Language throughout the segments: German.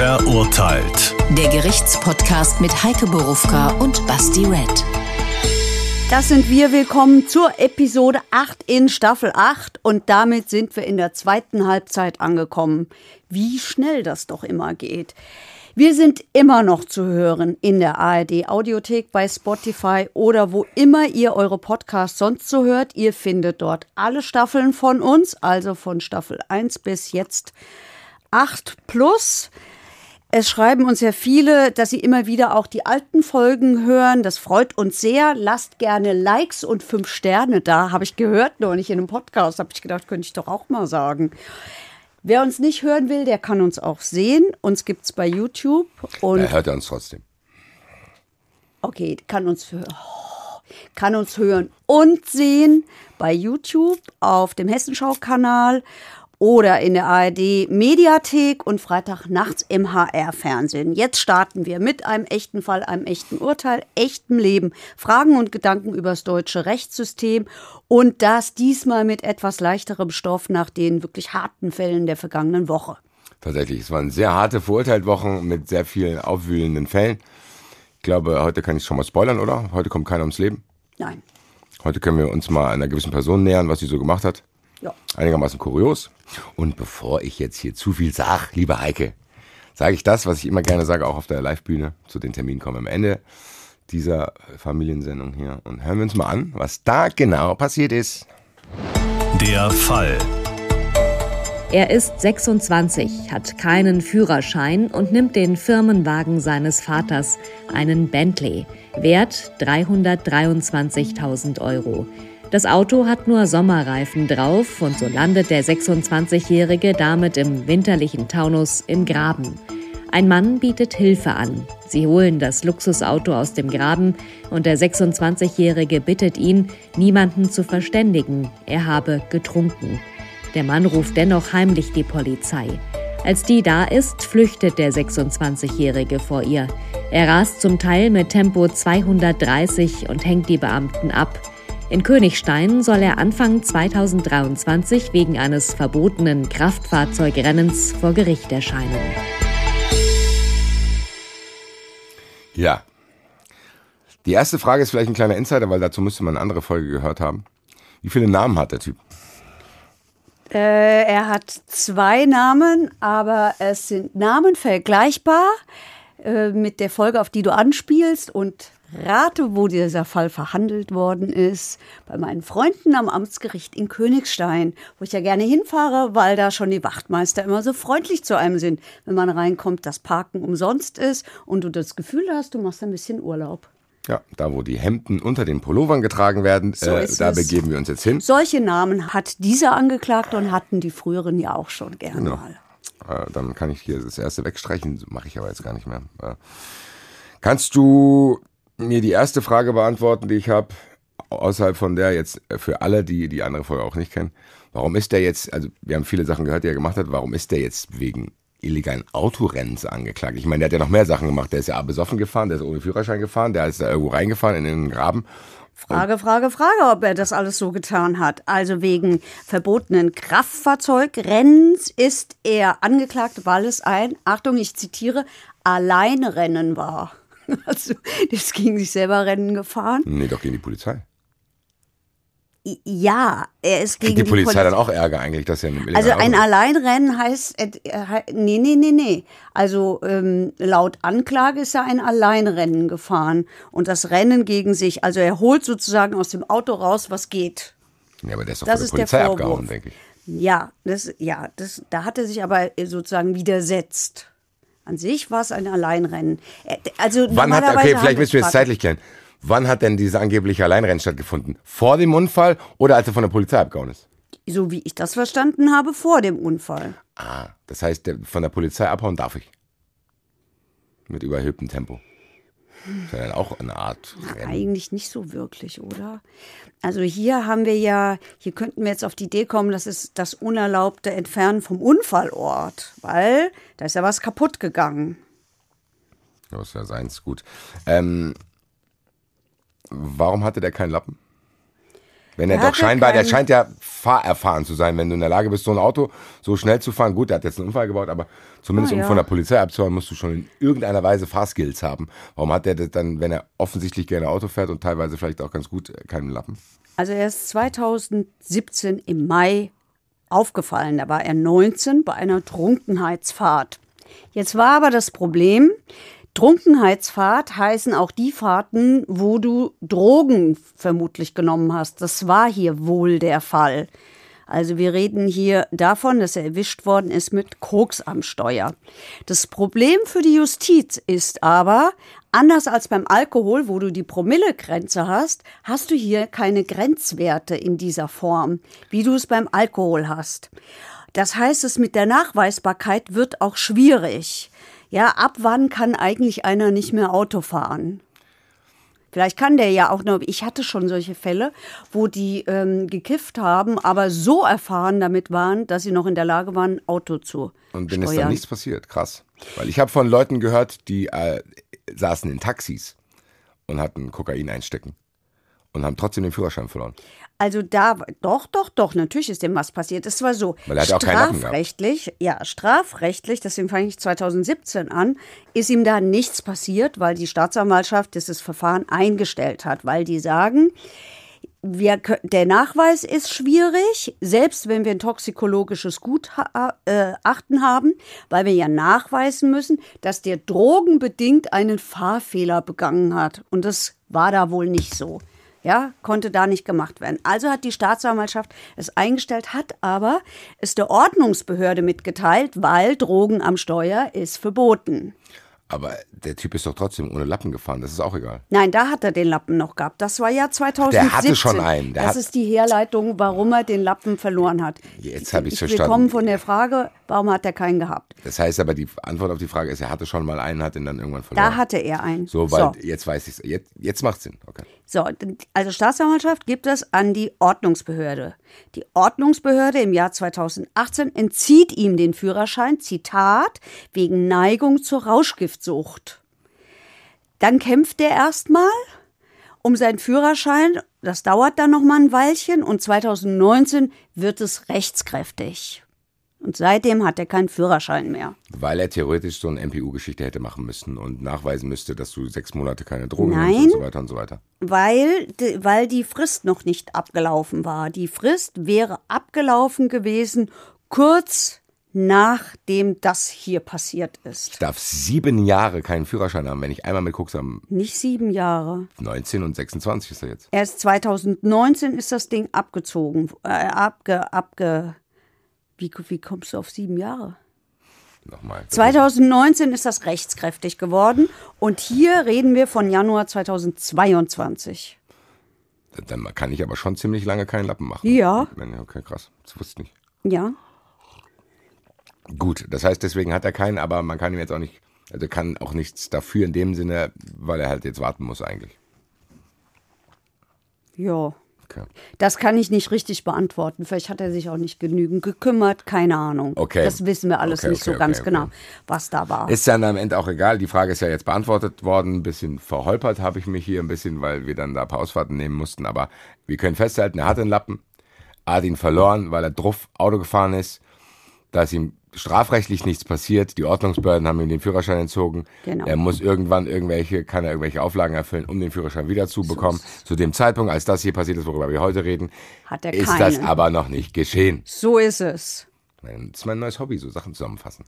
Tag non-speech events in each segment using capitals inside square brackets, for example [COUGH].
Verurteilt. Der Gerichtspodcast mit Heike Borufka und Basti Red. Das sind wir. Willkommen zur Episode 8 in Staffel 8 und damit sind wir in der zweiten Halbzeit angekommen. Wie schnell das doch immer geht. Wir sind immer noch zu hören in der ARD Audiothek, bei Spotify oder wo immer ihr eure Podcasts sonst so hört. Ihr findet dort alle Staffeln von uns, also von Staffel 1 bis jetzt 8 plus. Es schreiben uns ja viele, dass sie immer wieder auch die alten Folgen hören. Das freut uns sehr. Lasst gerne Likes und fünf Sterne da. Habe ich gehört, noch nicht in einem Podcast. Habe ich gedacht, könnte ich doch auch mal sagen. Wer uns nicht hören will, der kann uns auch sehen. Uns gibt es bei YouTube. Und er hört uns trotzdem. Okay, kann uns, kann uns hören und sehen bei YouTube auf dem Hessenschau-Kanal oder in der ARD Mediathek und Freitag nachts im HR Fernsehen. Jetzt starten wir mit einem echten Fall, einem echten Urteil, echtem Leben, Fragen und Gedanken über das deutsche Rechtssystem und das diesmal mit etwas leichterem Stoff nach den wirklich harten Fällen der vergangenen Woche. Tatsächlich, es waren sehr harte Verurteiltwochen mit sehr vielen aufwühlenden Fällen. Ich glaube, heute kann ich schon mal spoilern, oder? Heute kommt keiner ums Leben. Nein. Heute können wir uns mal einer gewissen Person nähern, was sie so gemacht hat. Ja. Einigermaßen kurios. Und bevor ich jetzt hier zu viel sage, liebe Heike, sage ich das, was ich immer gerne sage, auch auf der Live-Bühne. Zu den Terminen kommen am Ende dieser Familiensendung hier. Und hören wir uns mal an, was da genau passiert ist. Der Fall. Er ist 26, hat keinen Führerschein und nimmt den Firmenwagen seines Vaters, einen Bentley, wert 323.000 Euro. Das Auto hat nur Sommerreifen drauf und so landet der 26-Jährige damit im winterlichen Taunus in Graben. Ein Mann bietet Hilfe an. Sie holen das Luxusauto aus dem Graben und der 26-Jährige bittet ihn, niemanden zu verständigen. Er habe getrunken. Der Mann ruft dennoch heimlich die Polizei. Als die da ist, flüchtet der 26-Jährige vor ihr. Er rast zum Teil mit Tempo 230 und hängt die Beamten ab. In Königstein soll er Anfang 2023 wegen eines verbotenen Kraftfahrzeugrennens vor Gericht erscheinen. Ja. Die erste Frage ist vielleicht ein kleiner Insider, weil dazu müsste man eine andere Folge gehört haben. Wie viele Namen hat der Typ? Äh, er hat zwei Namen, aber es sind Namen vergleichbar äh, mit der Folge, auf die du anspielst. Und rate, wo dieser Fall verhandelt worden ist. Bei meinen Freunden am Amtsgericht in Königstein, wo ich ja gerne hinfahre, weil da schon die Wachtmeister immer so freundlich zu einem sind, wenn man reinkommt, das Parken umsonst ist und du das Gefühl hast, du machst ein bisschen Urlaub. Ja, da wo die Hemden unter den Pullovern getragen werden, So äh, da es. begeben wir uns jetzt hin. Solche Namen hat dieser Angeklagte und hatten die früheren ja auch schon gerne Genau. mal. Äh, dann kann ich hier das erste wegstreichen, mache ich aber jetzt gar nicht mehr. Äh, kannst du mir die erste Frage beantworten, die ich habe, außerhalb von der jetzt äh, für alle, die die andere Folge auch nicht kennen? Warum ist der jetzt, also wir haben viele Sachen gehört, die er gemacht hat, warum ist der jetzt wegen illegalen Autorennens angeklagt? Ich meine, der hat ja noch mehr Sachen gemacht. Der ist ja besoffen gefahren, der ist ohne Führerschein gefahren, der ist da irgendwo reingefahren in den Graben. Frage, Frage, Frage, ob er das alles so getan hat. Also wegen verbotenen Kraftfahrzeugrennens ist er angeklagt, weil es ein, Achtung, ich zitiere, Alleinrennen war. [LAUGHS] Also, das gegen sich selber Rennen gefahren. Nee, doch gegen die Polizei. Ja, er ist gegen die Polizei Poli- dann auch Ärger eigentlich, dass er Also ein Auto- Alleinrennen heißt, äh, äh, nee, nee, nee, nee. Also ähm, laut Anklage ist er ein Alleinrennen gefahren und das Rennen gegen sich. Also er holt sozusagen aus dem Auto raus, was geht. Ja, aber der ist doch Das von ist der der Polizei Vorwurf. abgehauen, denke ich. Ja, das, ja, das, da hat er sich aber sozusagen widersetzt. An sich war es ein Alleinrennen. Er- Also Wann hat, okay, vielleicht müssen wir Fahrt- zeitlich klären. Wann hat denn diese angebliche Alleinrennen stattgefunden? Vor dem Unfall oder als er von der Polizei abgehauen ist? So wie ich das verstanden habe, vor dem Unfall. Ah, das heißt, von der Polizei abhauen darf ich. Mit überhöhtem Tempo. Das ist ja dann auch eine Art Rennen. Eigentlich nicht so wirklich, oder? Also hier haben wir ja, hier könnten wir jetzt auf die Idee kommen, das ist das unerlaubte Entfernen vom Unfallort, weil da ist ja was kaputt gegangen. Das ist ja seins, gut. Ähm, warum hatte der keinen Lappen? Wenn er Der doch scheinbar, der scheint ja fahrerfahren zu sein. Wenn du in der Lage bist, so ein Auto so schnell zu fahren, gut, der hat jetzt einen Unfall gebaut, aber zumindest Ah, um ja. von der Polizei abzuhauen, musst du schon in irgendeiner Weise Fahrskills haben. Warum hat der das dann, wenn er offensichtlich gerne Auto fährt und teilweise vielleicht auch ganz gut, äh, keinen Lappen? Also er ist 2017 im Mai aufgefallen. Da war er 19 bei einer Trunkenheitsfahrt. Jetzt war aber das Problem, Trunkenheitsfahrt heißen auch die Fahrten, wo du Drogen vermutlich genommen hast. Das war hier wohl der Fall. Also wir reden hier davon, dass er erwischt worden ist mit Koks am Steuer. Das Problem für die Justiz ist aber, anders als beim Alkohol, wo du die Promillegrenze hast, hast du hier keine Grenzwerte in dieser Form, wie du es beim Alkohol hast. Das heißt, es mit der Nachweisbarkeit wird auch schwierig. Ja, ab wann kann eigentlich einer nicht mehr Auto fahren? Vielleicht kann der ja auch nur. Ich hatte schon solche Fälle, wo die ähm, gekifft haben, aber so erfahren damit waren, dass sie noch in der Lage waren, Auto zu Und dann ist dann nichts passiert. Krass. Weil ich habe von Leuten gehört, die äh, saßen in Taxis und hatten Kokain einstecken und haben trotzdem den Führerschein verloren. Also da, doch, doch, doch, natürlich ist dem was passiert. Es war so, Weil er hat auch strafrechtlich, ja, strafrechtlich, deswegen fange ich 2017 an, ist ihm da nichts passiert, weil die Staatsanwaltschaft dieses Verfahren eingestellt hat, weil die sagen, wir, der Nachweis ist schwierig, selbst wenn wir ein toxikologisches Gutachten äh, haben, weil wir ja nachweisen müssen, dass der drogenbedingt einen Fahrfehler begangen hat. Und das war da wohl nicht so. Ja, konnte da nicht gemacht werden. Also hat die Staatsanwaltschaft es eingestellt, hat aber es der Ordnungsbehörde mitgeteilt, weil Drogen am Steuer ist verboten. Aber der Typ ist doch trotzdem ohne Lappen gefahren. Das ist auch egal. Nein, da hat er den Lappen noch gehabt. Das war ja 2017. Der hatte schon einen. Das ist die Herleitung, warum er den Lappen verloren hat. Jetzt hab ich's Ich verstanden. Wir kommen von der Frage, warum hat er keinen gehabt? Das heißt aber, die Antwort auf die Frage ist, er hatte schon mal einen, hat ihn dann irgendwann verloren. Da hatte er einen. so, weil so. jetzt weiß ich es. Jetzt, jetzt macht Sinn. Okay. So, also Staatsanwaltschaft gibt es an die Ordnungsbehörde. Die Ordnungsbehörde im Jahr 2018 entzieht ihm den Führerschein, Zitat, wegen Neigung zur Rauschgiftsucht. Dann kämpft er erstmal um seinen Führerschein. Das dauert dann noch mal ein Weilchen und 2019 wird es rechtskräftig. Und seitdem hat er keinen Führerschein mehr. Weil er theoretisch so eine MPU-Geschichte hätte machen müssen und nachweisen müsste, dass du sechs Monate keine Drogen Nein. nimmst und so weiter und so weiter. Weil, weil die Frist noch nicht abgelaufen war. Die Frist wäre abgelaufen gewesen kurz nachdem das hier passiert ist. Ich darf sieben Jahre keinen Führerschein haben, wenn ich einmal mit Koks am Nicht sieben Jahre. 19 und 26 ist er jetzt. Erst 2019 ist das Ding abgezogen, äh, abge, abge. Wie, wie kommst du auf sieben Jahre? Nochmal. 2019 ist das rechtskräftig geworden und hier reden wir von Januar 2022. Dann kann ich aber schon ziemlich lange keinen Lappen machen. Ja. Okay, krass. Das wusste ich nicht. Ja, Gut, das heißt, deswegen hat er keinen, aber man kann ihm jetzt auch nicht, also kann auch nichts dafür in dem Sinne, weil er halt jetzt warten muss eigentlich. ja. Okay. Das kann ich nicht richtig beantworten. Vielleicht hat er sich auch nicht genügend gekümmert, keine Ahnung. Okay. Das wissen wir alles Okay, nicht so okay, ganz okay, genau, okay. was da war. Ist dann am Ende auch egal. Die Frage ist ja jetzt beantwortet worden. Ein bisschen verholpert habe ich mich hier ein bisschen, weil wir dann da ein paar Ausfahrten nehmen mussten. Aber wir können festhalten, er hatte einen Lappen, er hat ihn verloren, weil er drauf Auto gefahren ist. Da ist ihm strafrechtlich nichts passiert. Die Ordnungsbehörden haben ihm den Führerschein entzogen. Genau. Er muss irgendwann irgendwelche, kann er irgendwelche Auflagen erfüllen, um den Führerschein wieder zu bekommen. Zu dem Zeitpunkt, als das hier passiert ist, worüber wir heute reden, Hat er ist das keinen. aber noch nicht geschehen. so ist es. Das ist mein neues Hobby, so Sachen zusammenfassen.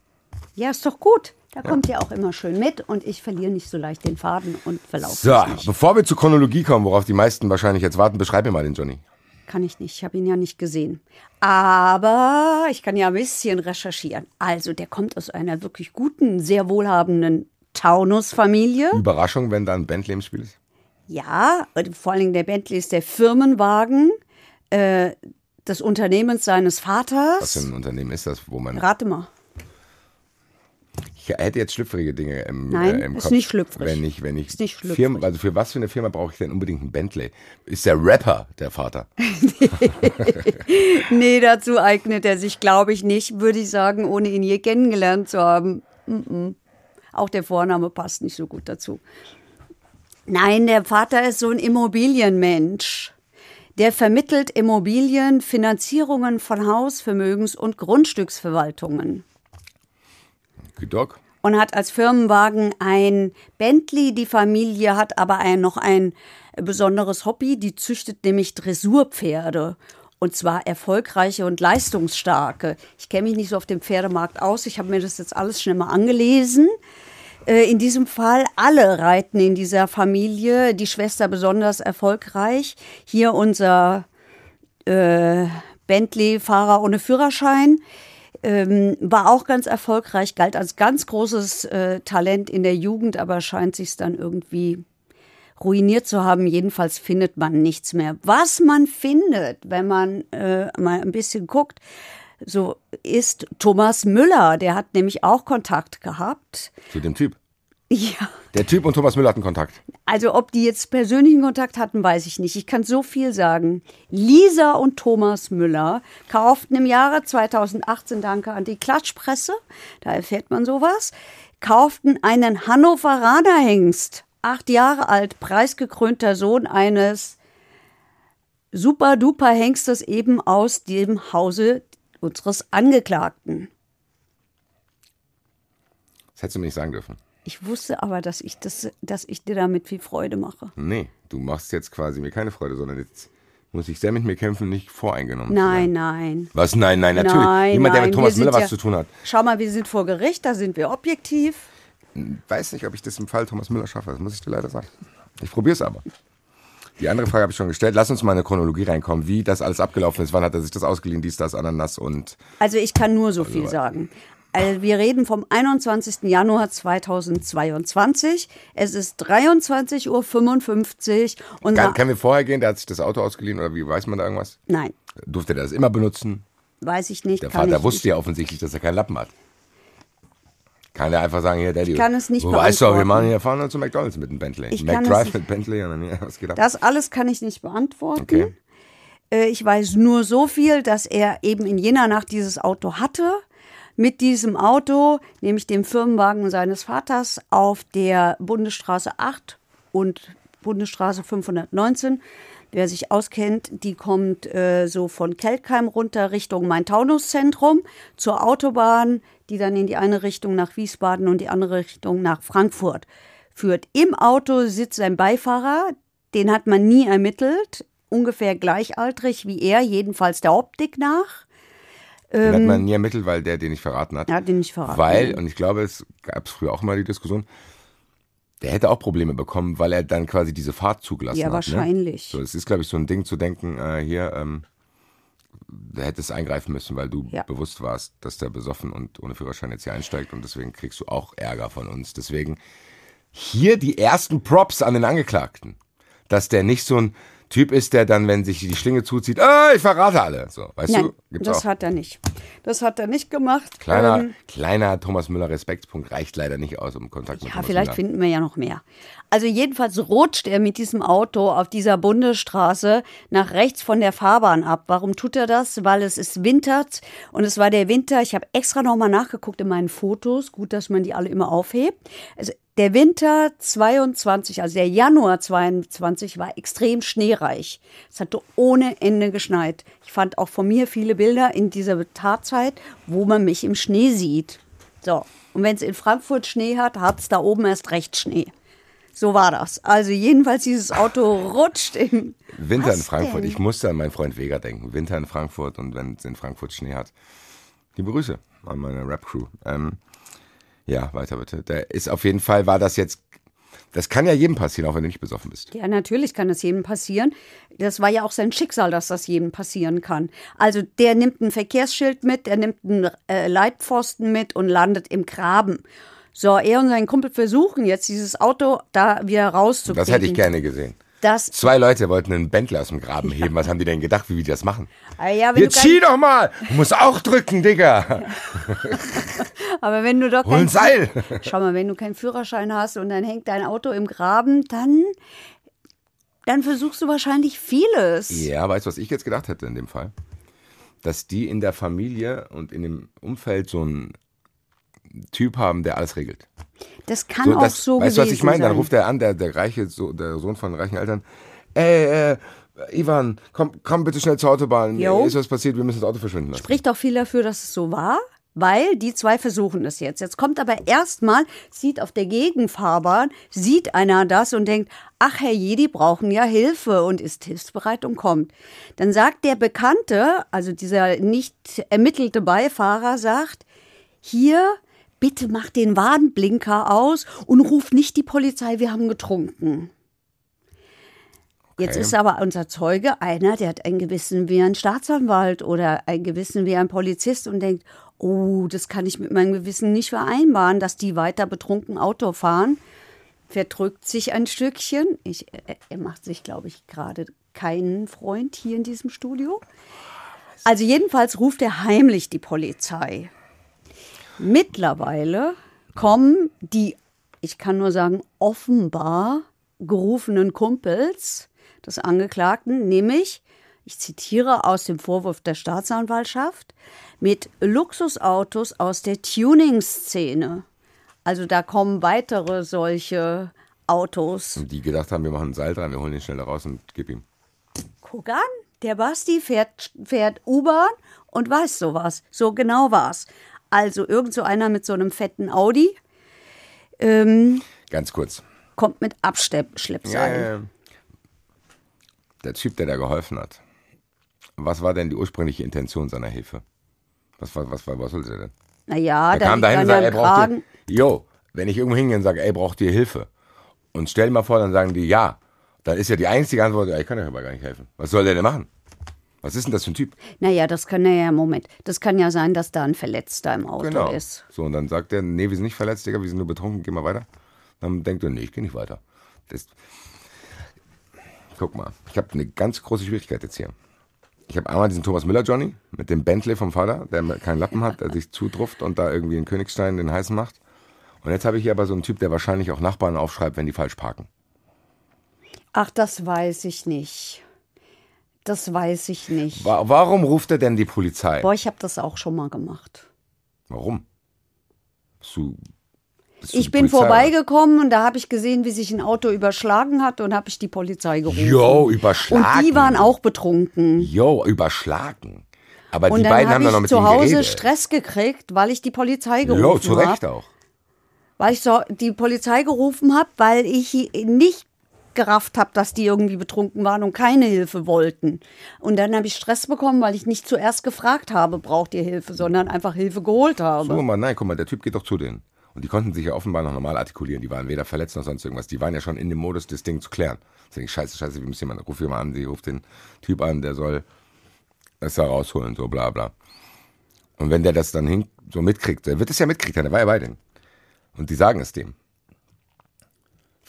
Ja, ist doch gut. Da kommt ihr auch immer schön mit und ich verliere nicht so leicht den Faden und verlaufe So, bevor wir zur Chronologie kommen, worauf die meisten wahrscheinlich jetzt warten, beschreib mir mal den Johnny. Kann ich nicht, ich habe ihn ja nicht gesehen. Aber ich kann ja ein bisschen recherchieren. Also, der kommt aus einer wirklich guten, sehr wohlhabenden Taunus-Familie. Überraschung, wenn da ein Bentley im Spiel ist? Ja, vor allen Dingen der Bentley ist der Firmenwagen äh, des Unternehmens seines Vaters. Was für ein Unternehmen ist das, wo man. Rate mal. Ich hätte jetzt schlüpfrige Dinge im, Nein, äh, im ist Kopf. nicht schlüpfrig. Wenn ich, wenn ich Ist nicht schlüpfrig. Firmen, also für was für eine Firma brauche ich denn unbedingt einen Bentley? Ist der Rapper der Vater? [LAUGHS] Nee, dazu eignet er sich, glaube ich, nicht, würde ich sagen, ohne ihn je kennengelernt zu haben. Mm-mm. Auch der Vorname passt nicht so gut dazu. Nein, der Vater ist so ein Immobilienmensch. Der vermittelt Immobilien, Finanzierungen von Haus-, Vermögens- und Grundstücksverwaltungen Gedog. und hat als Firmenwagen ein Bentley. Die Familie hat aber ein, noch ein besonderes Hobby, die züchtet nämlich Dressurpferde. Und zwar erfolgreiche und leistungsstarke. Ich kenne mich nicht so auf dem Pferdemarkt aus. Ich habe mir das jetzt alles schnell mal angelesen. Äh, In diesem Fall alle reiten in dieser Familie, die Schwester besonders erfolgreich. Hier unser äh, Bentley-Fahrer ohne Führerschein. Ähm, war auch ganz erfolgreich, galt als ganz großes äh, Talent in der Jugend, aber scheint sich dann irgendwie ruiniert zu haben. Jedenfalls findet man nichts mehr. Was man findet, wenn man äh, mal ein bisschen guckt, so ist Thomas Müller. Der hat nämlich auch Kontakt gehabt. Zu dem Typ. Ja. Der Typ und Thomas Müller hatten Kontakt. Also ob die jetzt persönlichen Kontakt hatten, weiß ich nicht. Ich kann so viel sagen. Lisa und Thomas Müller kauften im Jahre 2018, danke an die Klatschpresse, da erfährt man sowas, kauften einen Hannoveraner Hengst, acht Jahre alt, preisgekrönter Sohn eines super-duper Hengstes eben aus dem Hause unseres Angeklagten. Das hättest du mir nicht sagen dürfen. Ich wusste aber, dass ich, das, dass ich dir damit viel Freude mache. Nee, du machst jetzt quasi mir keine Freude, sondern jetzt muss ich sehr mit mir kämpfen, nicht voreingenommen Nein, nein. Was? Nein, nein, natürlich. Nein, Niemand, der mit Thomas Müller was ja- zu tun hat. Schau mal, wir sind vor Gericht, da sind wir objektiv. Weiß nicht, ob ich das im Fall Thomas Müller schaffe, das muss ich dir leider sagen. Ich probiere es aber. Die andere Frage habe ich schon gestellt. Lass uns mal in eine Chronologie reinkommen, wie das alles abgelaufen ist. Wann hat er sich das ausgeliehen, dies, das, Ananas und Also ich kann nur so viel sagen. Also wir reden vom 21. Januar 2022. Es ist 23.55 Uhr. Und kann, können wir vorher gehen? Der hat sich das Auto ausgeliehen oder wie weiß man da irgendwas? nein, Durfte der das immer benutzen? weiß ich nicht. Der kann Vater wusste nicht. ja offensichtlich, dass er keinen Lappen hat. Kann er einfach sagen, hier, Daddy. Ich kann es nicht du weißt doch, wir beantworten. machen hier fahren wir zu McDonalds mit dem Bentley. Ich kann McDrive mit Bentley und dann hier, was geht ab? Das alles kann ich nicht beantworten. Okay. Äh, Ich weiß nur so viel, dass er eben in jener Nacht dieses Auto hatte. Mit diesem Auto, nämlich dem Firmenwagen seines Vaters, auf der Bundesstraße 8 und Bundesstraße 519. Wer sich auskennt, die kommt äh, so von Kelkheim runter Richtung Main-Taunus-Zentrum zur Autobahn, die dann in die eine Richtung nach Wiesbaden und die andere Richtung nach Frankfurt führt. Im Auto sitzt ein Beifahrer, den hat man nie ermittelt, ungefähr gleichaltrig wie er, jedenfalls der Optik nach. Den hat man nie ermittelt, weil der den nicht verraten hat. Hat ihn nicht verraten. Weil, und ich glaube, es gab es früher auch immer die Diskussion, der hätte auch Probleme bekommen, weil er dann quasi diese Fahrt zugelassen Ja, hat. wahrscheinlich. Ne? So, es ist, glaube ich, so ein Ding zu denken, äh, hier, ähm, da hättest eingreifen müssen, weil du Ja. bewusst warst, dass der besoffen und ohne Führerschein jetzt hier einsteigt und deswegen kriegst du auch Ärger von uns. Deswegen hier die ersten Props an den Angeklagten. Dass der nicht so ein Typ ist, der dann, wenn sich die Schlinge zuzieht, ah, ich verrate alle. So, weißt Nein, du? Gibt's das auch. hat er nicht. Das hat er nicht gemacht. Kleiner, Ähm, kleiner Thomas Müller Respektspunkt reicht leider nicht aus, um Kontakt mit ja, Thomas vielleicht Müller. finden wir ja noch mehr. Also jedenfalls rutscht er mit diesem Auto auf dieser Bundesstraße nach rechts von der Fahrbahn ab. Warum tut er das? Weil es ist Winter und es war der Winter. Ich habe extra nochmal nachgeguckt in meinen Fotos. Gut, dass man die alle immer aufhebt. Also der Winter 22, also der Januar 22 war extrem schneereich. Es hatte ohne Ende geschneit. Ich fand auch von mir viele Bilder in dieser Tatzeit, wo man mich im Schnee sieht. So, und wenn es in Frankfurt Schnee hat, hat es da oben erst recht Schnee. So war das. Also jedenfalls dieses Auto rutscht im Winter in Frankfurt. denn? Ich musste an meinen Freund Vega denken. Winter in Frankfurt und wenn es in Frankfurt Schnee hat. Liebe Grüße an meine Rap-Crew. Ähm, ja, weiter bitte. Da ist auf jeden Fall, war das jetzt, das kann ja jedem passieren, auch wenn du nicht besoffen bist. Ja, natürlich kann das jedem passieren. Das war ja auch sein Schicksal, dass das jedem passieren kann. Also der nimmt ein Verkehrsschild mit, der nimmt einen äh, Leitpfosten mit und landet im Graben. So, er und sein Kumpel versuchen jetzt, dieses Auto da wieder rauszukriegen. Das hätte ich gerne gesehen. Das, Zwei Leute wollten einen Bentley aus dem Graben heben. Was haben die denn gedacht, wie die das machen? Ah ja, Jetzt zieh doch mal! Du musst auch drücken, Digga! [LAUGHS] aber wenn du doch Hol ein Seil! Schau mal, wenn du keinen Führerschein hast und dann hängt dein Auto im Graben, dann, dann versuchst du wahrscheinlich vieles. Ja, weißt du, was ich jetzt gedacht hätte in dem Fall? Dass die in der Familie und in dem Umfeld so einen Typ haben, der alles regelt. Das kann auch das, so weißt du, was ich meine? Dann sein. ruft er an, der, der reiche, so, der Sohn von reichen Eltern, ey, äh, Ivan, komm, komm bitte schnell zur Autobahn. Jo. Ist was passiert, wir müssen das Auto verschwinden lassen. Spricht auch viel dafür, dass es so war, weil die zwei versuchen es jetzt. Jetzt kommt aber erstmal, sieht auf der Gegenfahrbahn, sieht einer das und denkt, ach Herr die brauchen ja Hilfe und ist hilfsbereit und kommt. Dann sagt der Bekannte, also dieser nicht ermittelte Beifahrer, sagt, hier, bitte mach den Warnblinker aus und ruf nicht die Polizei, wir haben getrunken. Jetzt Okay. ist aber unser Zeuge einer, der hat ein Gewissen wie ein Staatsanwalt oder ein Gewissen wie ein Polizist und denkt, oh, das kann ich mit meinem Gewissen nicht vereinbaren, dass die weiter betrunken Auto fahren. Verdrückt sich ein Stückchen. Ich, er- er macht sich, glaube ich, gerade keinen Freund hier in diesem Studio. Also jedenfalls ruft er heimlich die Polizei. Mittlerweile kommen die, ich kann nur sagen, offenbar gerufenen Kumpels des Angeklagten, nämlich, ich zitiere aus dem Vorwurf der Staatsanwaltschaft, mit Luxusautos aus der Tuning-Szene. Also da kommen weitere solche Autos. Und die gedacht haben, wir machen ein Seil dran, wir holen den schnell raus und gib ihm. Guck an, der Basti fährt, fährt U-Bahn und weiß sowas. So genau war's. Also irgend so einer mit so einem fetten Audi ähm, Ganz kurz. kommt mit Abschleppseil. Der Typ, der da geholfen hat, was war denn die ursprüngliche Intention seiner Hilfe? Was, war, was, war, was sollte er denn? Naja, Er da kam dahin und sagte, ey, braucht ihr, yo, wenn ich irgendwo hingehe und sage, ey, braucht ihr Hilfe? Und stell dir mal vor, dann sagen die ja. Dann ist ja die einzige Antwort, ey, ich kann euch aber gar nicht helfen. Was soll der denn machen? Was ist denn das für ein Typ? Naja, das kann ja, Moment, das kann ja sein, dass da ein Verletzter im Auto Genau. ist. So, und dann sagt er, nee, wir sind nicht verletzt, Digga, wir sind nur betrunken, geh mal weiter. Dann denkt er, nee, ich geh nicht weiter. Das, guck mal, ich habe eine ganz große Schwierigkeit jetzt hier. Ich habe einmal diesen Thomas Müller Johnny mit dem Bentley vom Vater, der keinen Lappen hat, der sich zudrufft und da irgendwie in Königstein den heißen macht. Und jetzt habe ich hier aber so einen Typ, der wahrscheinlich auch Nachbarn aufschreibt, wenn die falsch parken. Ach, das weiß ich nicht. Das weiß ich nicht. Wa warum ruft er denn die Polizei? Boah, ich habe das auch schon mal gemacht. Warum? Bist du, bist du Ich bin Polizei, oder? vorbeigekommen und da habe ich gesehen, wie sich ein Auto überschlagen hat und habe ich die Polizei gerufen. Jo, überschlagen. Und die waren auch betrunken. Jo, überschlagen. Aber Und die beiden haben habe dann noch ich mit zu Hause geredet. Stress gekriegt, weil ich die Polizei Jo, gerufen zu Recht habe. auch. Weil ich so die Polizei gerufen habe, weil ich nicht gerafft habe, dass die irgendwie betrunken waren und keine Hilfe wollten. Und dann habe ich Stress bekommen, weil ich nicht zuerst gefragt habe, braucht ihr Hilfe, sondern einfach Hilfe geholt habe. So, mal, nein, guck mal, der Typ geht doch zu denen. Und die konnten sich ja offenbar noch normal artikulieren. Die waren weder verletzt noch sonst irgendwas. Die waren ja schon in dem Modus, das Ding zu klären. Deswegen, scheiße, scheiße, wir müssen jemanden, ruf jemanden an, sie ruft den Typ an, der soll es da rausholen, so bla bla. Und wenn der das dann hin, so mitkriegt, der wird es ja mitkriegen, der war ja bei denen. Und die sagen es dem.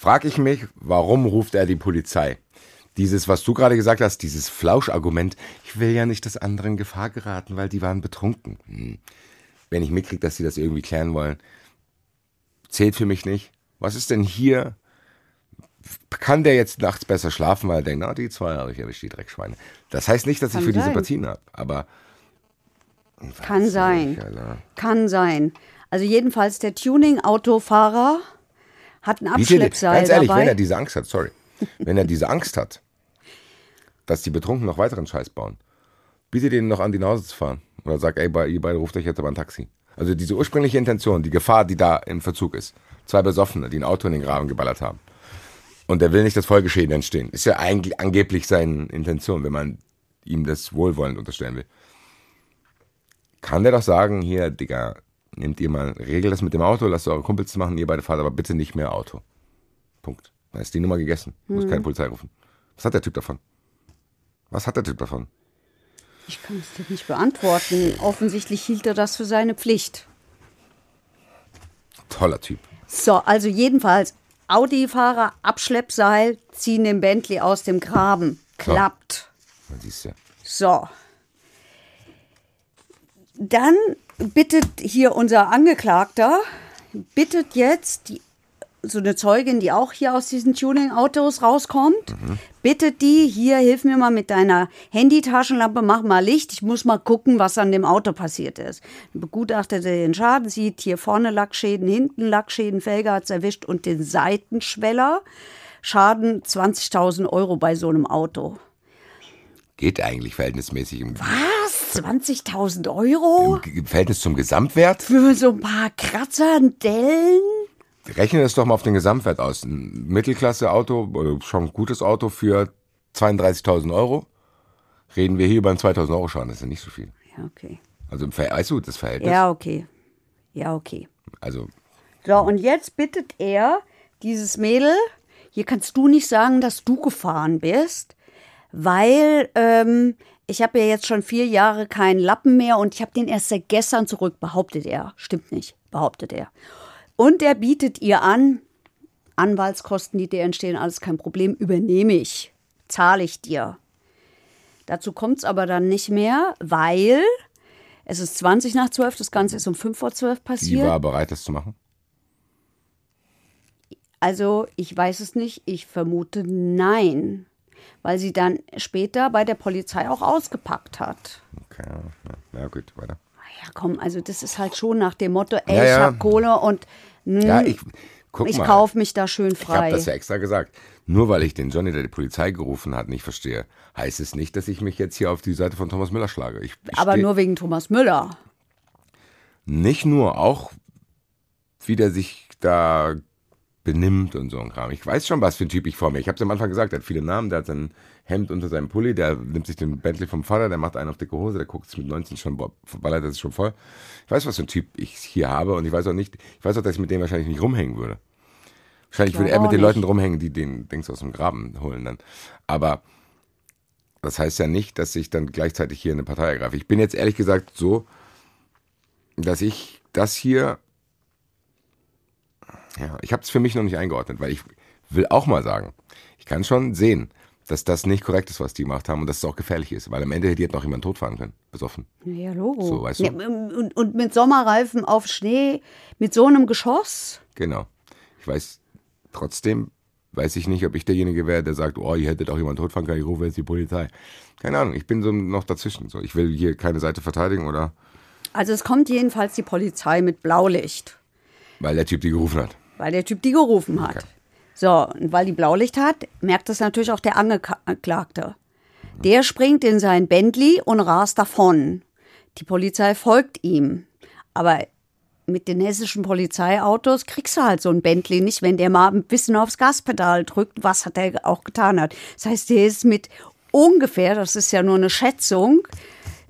Frag ich mich, warum ruft er die Polizei? Dieses, was du gerade gesagt hast, dieses Flauschargument, ich will ja nicht, dass andere in Gefahr geraten, weil die waren betrunken. Hm. Wenn ich mitkriege, dass sie das irgendwie klären wollen, zählt für mich nicht. Was ist denn hier? Kann der jetzt nachts besser schlafen, weil er denkt, na, die zwei habe ich erwischt, die Dreckschweine. Das heißt nicht, dass Kann ich für die sein. Sympathien habe, aber. Kann sein. Kann sein. Also jedenfalls der Tuning-Autofahrer hat ein Abschleppseil ganz ehrlich, dabei. wenn er diese Angst hat, sorry, wenn er diese Angst hat, dass die Betrunken noch weiteren Scheiß bauen, biete denen noch an, die nach Hause zu fahren. Oder sag, ey, bei- ihr beide ruft euch jetzt aber ein Taxi. Also diese ursprüngliche Intention, die Gefahr, die da im Verzug ist. Zwei Besoffene, die ein Auto in den Graben geballert haben. Und der will nicht, dass Folgeschäden entstehen. Ist ja eigentlich angeblich seine Intention, wenn man ihm das wohlwollend unterstellen will. Kann der doch sagen, hier, Digga, nehmt ihr mal, regelt das mit dem Auto, lasst eure Kumpels machen, ihr beide fahrt aber bitte nicht mehr Auto. Punkt. Dann ist die Nummer gegessen. Muss keine Polizei rufen. Was hat der Typ davon? Was hat der Typ davon? Ich kann es dir nicht beantworten. Offensichtlich hielt er das für seine Pflicht. Toller Typ. So, also jedenfalls Audi-Fahrer, Abschleppseil, ziehen den Bentley aus dem Graben. Klappt. Man siehst ja. So. Dann bittet hier unser Angeklagter, bittet jetzt die, so eine Zeugin, die auch hier aus diesen Tuning-Autos rauskommt, bittet die, hier, hilf mir mal mit deiner Handytaschenlampe, mach mal Licht, ich muss mal gucken, was an dem Auto passiert ist. Begutachtet er den Schaden, sieht hier vorne Lackschäden, hinten Lackschäden, Felge hat's erwischt und den Seitenschweller. Schaden 20.000 Euro bei so einem Auto. Geht eigentlich verhältnismäßig im, Was? 20.000 Euro? im, im Verhältnis zum Gesamtwert. Für so ein paar Kratzer und Dellen? Rechne das doch mal auf den Gesamtwert aus. Ein Mittelklasse-Auto, oder schon ein gutes Auto für 32.000 Euro. Reden wir hier über einen 2.000 Euro Schaden, das ist ja nicht so viel. Ja, okay. Also im weißt du, das Verhältnis. Ja, okay. Ja, okay. Also So, und jetzt bittet er dieses Mädel, hier kannst du nicht sagen, dass du gefahren bist, weil ähm, ich habe ja jetzt schon vier Jahre keinen Lappen mehr und ich habe den erst seit gestern zurück, behauptet er. Stimmt nicht, behauptet er. Und er bietet ihr an, Anwaltskosten, die dir entstehen, alles kein Problem, übernehme ich, zahle ich dir. Dazu kommt es aber dann nicht mehr, weil es ist 20 nach 12, das Ganze ist um 5 vor 12 die passiert. war bereit, das zu machen. Also ich weiß es nicht, ich vermute nein, weil sie dann später bei der Polizei auch ausgepackt hat. Okay, ja, ja gut, weiter. Ja, komm, also das ist halt schon nach dem Motto, ey, Ja, ich ja. hab Kohle und hm, Ja, ich guck ich mal. kauf mich da schön Ich habe frei. das ja extra gesagt. Nur weil ich den Johnny, der die Polizei gerufen hat, nicht verstehe, heißt es nicht, dass ich mich jetzt hier auf die Seite von Thomas Müller schlage. Ich aber steh- nur wegen Thomas Müller. nicht nur, auch wie der sich da benimmt und so ein Kram. Ich weiß schon, was für ein Typ ich vor mir. Ich habe es am Anfang gesagt, der hat viele Namen, der hat sein Hemd unter seinem Pulli, der nimmt sich den Bentley vom Vater, der macht einen auf dicke Hose, der guckt sich mit 19 schon, ballert das schon voll. Ich weiß, was für ein Typ ich hier habe und ich weiß auch nicht, ich weiß auch, dass ich mit dem wahrscheinlich nicht rumhängen würde. Wahrscheinlich würde er mit den nicht. Leuten rumhängen, die den Dings aus dem Graben holen dann. Aber das heißt ja nicht, dass ich dann gleichzeitig hier eine Partei ergreife. Ich bin jetzt ehrlich gesagt so, dass ich das hier, ja, ich habe es für mich noch nicht eingeordnet, weil ich will auch mal sagen, ich kann schon sehen, dass das nicht korrekt ist, was die gemacht haben und dass es auch gefährlich ist, weil am Ende hätte jetzt noch jemand totfahren können, besoffen. Ja, Logo. So, weißt du? Ja, und, und mit Sommerreifen auf Schnee, mit so einem Geschoss? Genau. Ich weiß, trotzdem weiß ich nicht, ob ich derjenige wäre, der sagt, oh, ihr hättet auch jemand totfahren können, ich rufe jetzt die Polizei. Keine Ahnung, ich bin so noch dazwischen. So, ich will hier keine Seite verteidigen oder Also es kommt jedenfalls die Polizei mit Blaulicht, weil der Typ die gerufen hat. Weil der Typ die gerufen hat. Okay. So, und weil die Blaulicht hat, merkt das natürlich auch der Angeklagte. Der springt in sein Bentley und rast davon. Die Polizei folgt ihm. Aber mit den hessischen Polizeiautos kriegst du halt so ein Bentley nicht, wenn der mal ein bisschen aufs Gaspedal drückt, was hat er auch getan hat. Das heißt, der ist mit ungefähr, das ist ja nur eine Schätzung,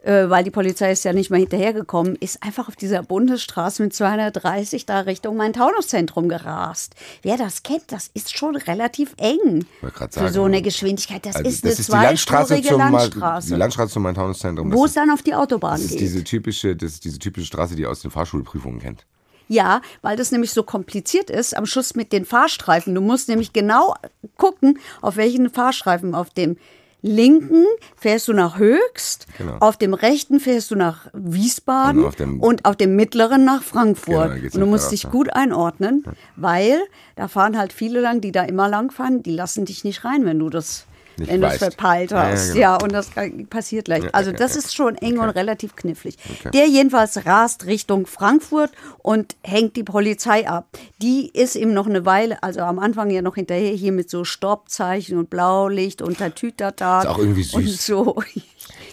äh, weil die Polizei ist ja nicht mal hinterhergekommen, ist einfach auf dieser Bundesstraße mit 230 da Richtung mein Taunuszentrum gerast. Wer das kennt, das ist schon relativ eng grad für sagen, so eine ja. Geschwindigkeit. Das Also ist das eine ist die Landstraße zum Landstraße, die Landstraße zum Main-Taunus-Zentrum. wo Das es dann auf die Autobahn das ist geht. diese typische, das ist diese typische Straße, die ihr aus den Fahrschulprüfungen kennt. Ja, weil das nämlich so kompliziert ist am Schluss mit den Fahrstreifen. Du musst nämlich genau gucken, auf welchen Fahrstreifen. Auf dem linken fährst du nach Höchst, Genau. auf dem rechten fährst du nach Wiesbaden Und auf dem- und auf dem mittleren nach Frankfurt. Genau, und du musst dich gut einordnen, weil da fahren halt viele lang, die da immer lang fahren, die lassen dich nicht rein, wenn du das Nicht wenn du es verpeilt Ja, ja, hast. genau. Ja, und das passiert leicht. Ja, Also ja, das ja. ist schon eng und relativ knifflig. Okay. Der jedenfalls rast Richtung Frankfurt und hängt die Polizei ab. Die ist ihm noch eine Weile, also am Anfang ja noch hinterher hier mit so Stoppzeichen und Blaulicht und Tatütata. Ist auch irgendwie süß. Und so.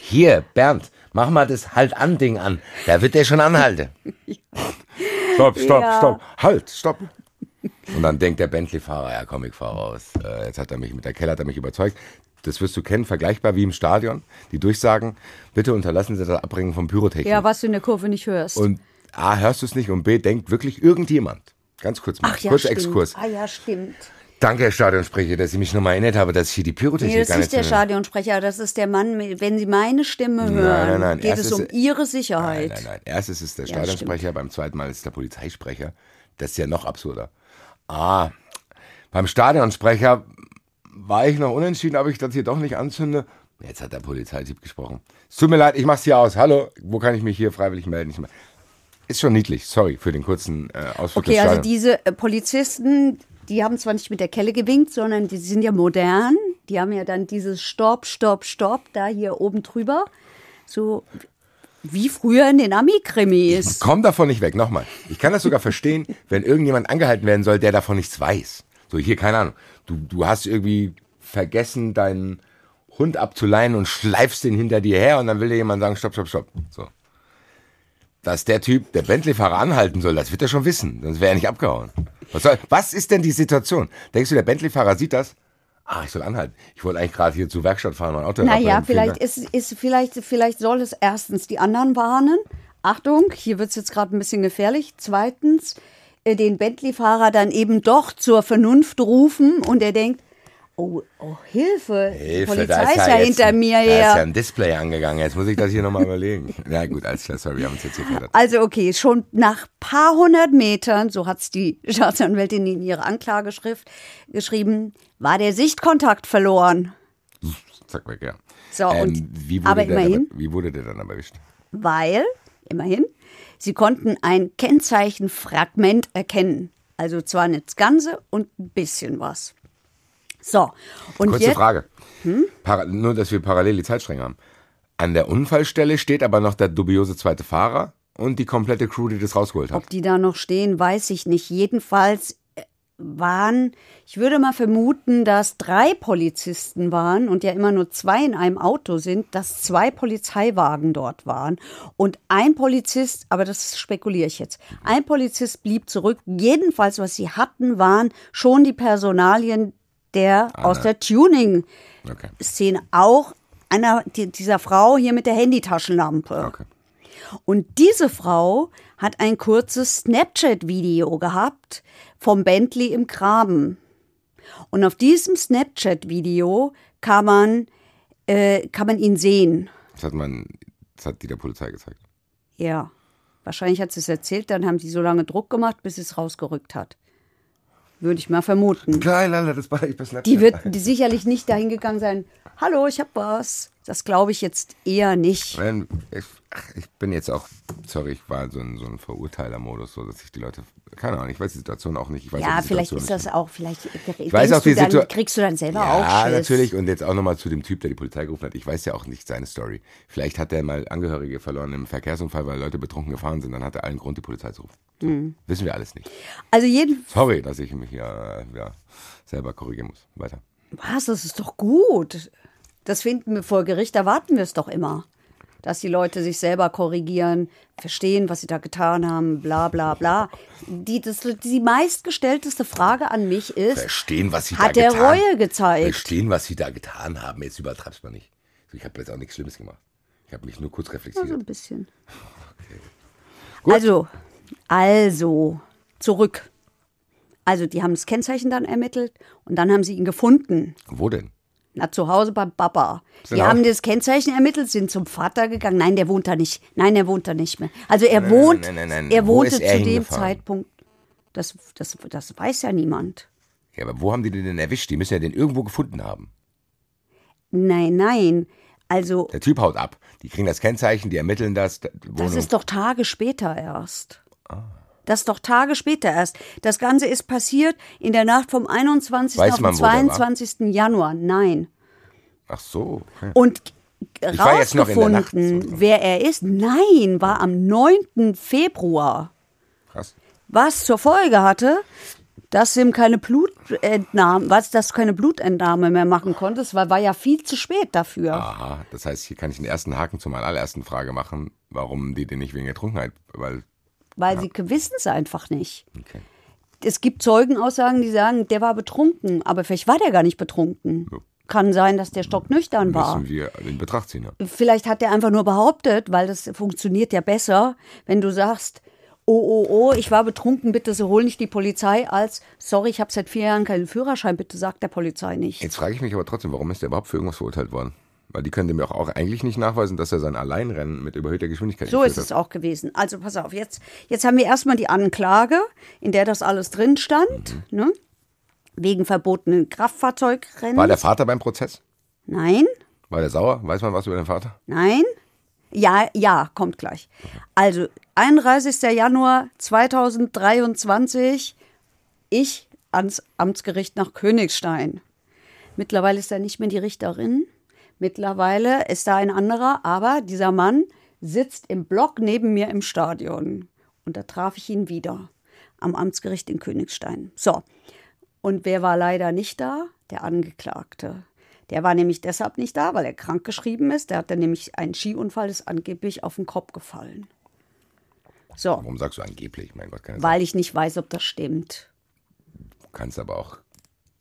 Hier, Bernd, mach mal das Halt-an-Ding an. Da wird der schon anhalten. [LAUGHS] Stopp, stopp, Ja. stopp. Halt, stopp. Und dann denkt der Bentley-Fahrer, ja komm, ich fahr raus. Äh, jetzt hat er mich mit der Kelle hat er mich überzeugt. Das wirst du kennen, vergleichbar wie im Stadion. Die Durchsagen, bitte unterlassen Sie das Abbringen von Pyrotechnik. Ja, was du in der Kurve nicht hörst. Und A, hörst du es nicht und B, denkt wirklich irgendjemand. Ganz kurz mal, Ach ja, kurzer stimmt. Exkurs. Ah ja, stimmt. Danke, Herr Stadionsprecher, dass Sie mich nochmal erinnert haben, dass ich hier die Pyrotechnik Nee, das ist nicht der Stadionsprecher, das ist der Mann, wenn Sie meine Stimme hören, Nein, nein, nein. geht Erst es um Ihre Nein, Sicherheit. nein, nein. Erstes ist der Ja, Stadionsprecher, beim zweiten Mal ist es der Polizeisprecher. Das ist ja noch absurder. Ah, beim Stadionsprecher war ich noch unentschieden, ob ich das hier doch nicht anzünde. Jetzt hat der Polizeityp gesprochen. Es tut mir leid, ich mach's hier aus. Hallo, wo kann ich mich hier freiwillig melden? Ist schon niedlich. Sorry für den kurzen äh, Ausflug Okay, also diese äh, Polizisten, die haben zwar nicht mit der Kelle gewinkt, sondern die sind ja modern. Die haben ja dann dieses Stopp, Stopp, Stopp da hier oben drüber. So wie früher in den Ami-Krimis. Komm davon nicht weg, nochmal. Ich kann das sogar verstehen, wenn irgendjemand angehalten werden soll, der davon nichts weiß. So, hier, keine Ahnung. Du, du hast irgendwie vergessen, deinen Hund abzuleihen und schleifst den hinter dir her und dann will dir jemand sagen, stopp, stopp, stopp. So. Dass der Typ, der Bentley-Fahrer anhalten soll, das wird er schon wissen, sonst wäre er nicht abgehauen. Was, soll, was ist denn die Situation? Denkst du, der Bentley-Fahrer sieht das? Ah, ich soll anhalten. Ich wollte eigentlich gerade hier zur Werkstatt fahren und Auto Naja, vielleicht ist, ist vielleicht, vielleicht soll es erstens die anderen warnen. Achtung, hier wird es jetzt gerade ein bisschen gefährlich. Zweitens, äh, den Bentley-Fahrer dann eben doch zur Vernunft rufen und er denkt, oh, oh Hilfe, die Hilfe, Polizei da ist ja, jetzt hinter ein, mir Da ist ja her. ein Display angegangen. Jetzt muss ich das hier nochmal überlegen. [LAUGHS] Ja gut, alles klar, sorry, wir haben uns jetzt hier verheddert. Also okay, schon nach paar hundert Metern, so hat es die [LAUGHS] Staatsanwältin in ihrer Anklageschrift geschrieben, war der Sichtkontakt verloren. Zack, weg, ja. So, und- Ähm, wie, wurde aber der immerhin- Aber, wie wurde der dann aber erwischt? weil, immerhin, sie konnten ein Kennzeichenfragment erkennen. Also zwar nicht das Ganze und ein bisschen was. So, und Kurze jetzt, Frage. Para nur, dass wir parallel die Zeitstränge haben. An der Unfallstelle steht aber noch der dubiose zweite Fahrer und die komplette Crew, die das rausgeholt hat. ob die da noch stehen, weiß ich nicht. Jedenfalls äh, waren, ich würde mal vermuten, dass drei Polizisten waren und ja immer nur zwei in einem Auto sind, dass zwei Polizeiwagen dort waren und ein Polizist, aber das spekuliere ich jetzt, ein Polizist blieb zurück. Jedenfalls, was sie hatten, waren schon die Personalien der aus der Tuning-Szene, Okay. auch einer die, dieser Frau hier mit der Handytaschenlampe. okay. Und diese Frau hat ein kurzes Snapchat-Video gehabt vom Bentley im Graben. Und auf diesem Snapchat-Video kann man, äh, kann man ihn sehen. Das hat man, das hat die der Polizei gezeigt. Ja. Wahrscheinlich hat sie es erzählt, dann haben die so lange Druck gemacht, bis sie es rausgerückt hat. Würde ich mal vermuten. Geil, Alter, das war ich bei Snapchat. Die wird die sicherlich nicht dahin gegangen sein. Hallo, ich hab was. Das glaube ich jetzt eher nicht. Ich, ich bin jetzt auch, sorry, ich war so ein, so ein Verurteiler-Modus, so dass ich die Leute, keine Ahnung, ich weiß die Situation auch nicht. Ich weiß Ja, die vielleicht ist das auch, vielleicht Ich weiß auch denkst du die dann, kriegst du dann selber auch Ja, natürlich. Und jetzt auch nochmal zu dem Typ, der die Polizei gerufen hat. Ich weiß ja auch nicht seine Story. Vielleicht hat er mal Angehörige verloren im Verkehrsunfall, weil Leute betrunken gefahren sind. Dann hat er allen Grund, die Polizei zu rufen. So, Mhm. Wissen wir alles nicht. Also jeden, Sorry, dass ich mich hier äh, ja, selber korrigieren muss. Weiter. was, das ist doch gut. Das finden wir vor Gericht, erwarten wir es doch immer. Dass die Leute sich selber korrigieren, verstehen, was sie da getan haben, bla bla bla. Die, das, die meistgestellteste Frage an mich ist, Verstehen, was sie hat da getan Reue gezeigt? Verstehen, was sie da getan haben. Jetzt übertreib's mal nicht. Ich habe jetzt auch nichts Schlimmes gemacht. Ich habe mich nur kurz reflektiert. ein bisschen. [LAUGHS] Gut. Also, also, zurück. Also, die haben das Kennzeichen dann ermittelt und dann haben sie ihn gefunden. Wo denn? Na, zu Hause beim Papa. Die Genau. haben das Kennzeichen ermittelt, sind zum Vater gegangen. Nein, der wohnt da nicht. Nein, der wohnt da nicht mehr. Also er wohnt, nein, nein, nein. er Wo wohnte er zu dem? Zeitpunkt. Das, das, das weiß ja niemand. Ja, aber wo haben die den denn erwischt? Die müssen ja den irgendwo gefunden haben. Nein, nein. Also, Der Typ haut ab. Die kriegen das Kennzeichen, die ermitteln das. das Wohnung- ist doch Tage später erst. Ah. Das ist doch Tage später erst. Das Ganze ist passiert in der Nacht vom 21. Weiß auf den man, wo der war? 22. Januar. Nein. Ach so. Okay. Und rausgefunden, wer er ist, nein, war am 9. Februar. Krass. Was zur Folge hatte, dass ihm keine Blutentnahme, was, dass du keine Blutentnahme mehr machen konntest, weil war ja viel zu spät dafür. Aha, das heißt, hier kann ich den ersten Haken zur allerersten Frage machen, warum die den nicht wegen der Trunkenheit, weil, Weil sie wissen es einfach nicht. okay. Es gibt Zeugenaussagen, die sagen, der war betrunken, aber vielleicht war der gar nicht betrunken. Ja. Kann sein, dass der stocknüchtern war. müssen wir in Betracht ziehen. Ja. Vielleicht hat er einfach nur behauptet, weil das funktioniert ja besser, wenn du sagst, oh, oh, oh, ich war betrunken, bitte so hol nicht die Polizei, als, sorry, ich habe seit vier Jahren keinen Führerschein, bitte sagt der Polizei nicht. Jetzt frage ich mich aber trotzdem, warum ist der überhaupt für irgendwas verurteilt worden? Weil die können dem ja auch, auch eigentlich nicht nachweisen, dass er sein Alleinrennen mit überhöhter Geschwindigkeit So ist es hat. auch gewesen. Also pass auf, jetzt, jetzt haben wir erstmal die Anklage, in der das alles drin stand, ne? wegen verbotenen Kraftfahrzeugrennen. War der Vater beim Prozess? Nein, War der sauer? Weiß man was über den Vater? Nein? Ja, ja, kommt gleich. Also, 31. Januar 2023, ich ans Amtsgericht nach Königstein. Mittlerweile ist er nicht mehr die Richterin. Mittlerweile ist da ein anderer, aber dieser Mann sitzt im Block neben mir im Stadion. Und da traf ich ihn wieder am Amtsgericht in Königstein. So, und wer war leider nicht da? Der Angeklagte. Der war nämlich deshalb nicht da, weil er krank geschrieben ist. Der hatte nämlich einen Skiunfall, ist angeblich auf den Kopf gefallen. So, Warum sagst du angeblich? Mein Gott, keine weil ich nicht weiß, ob das stimmt. Du kannst aber auch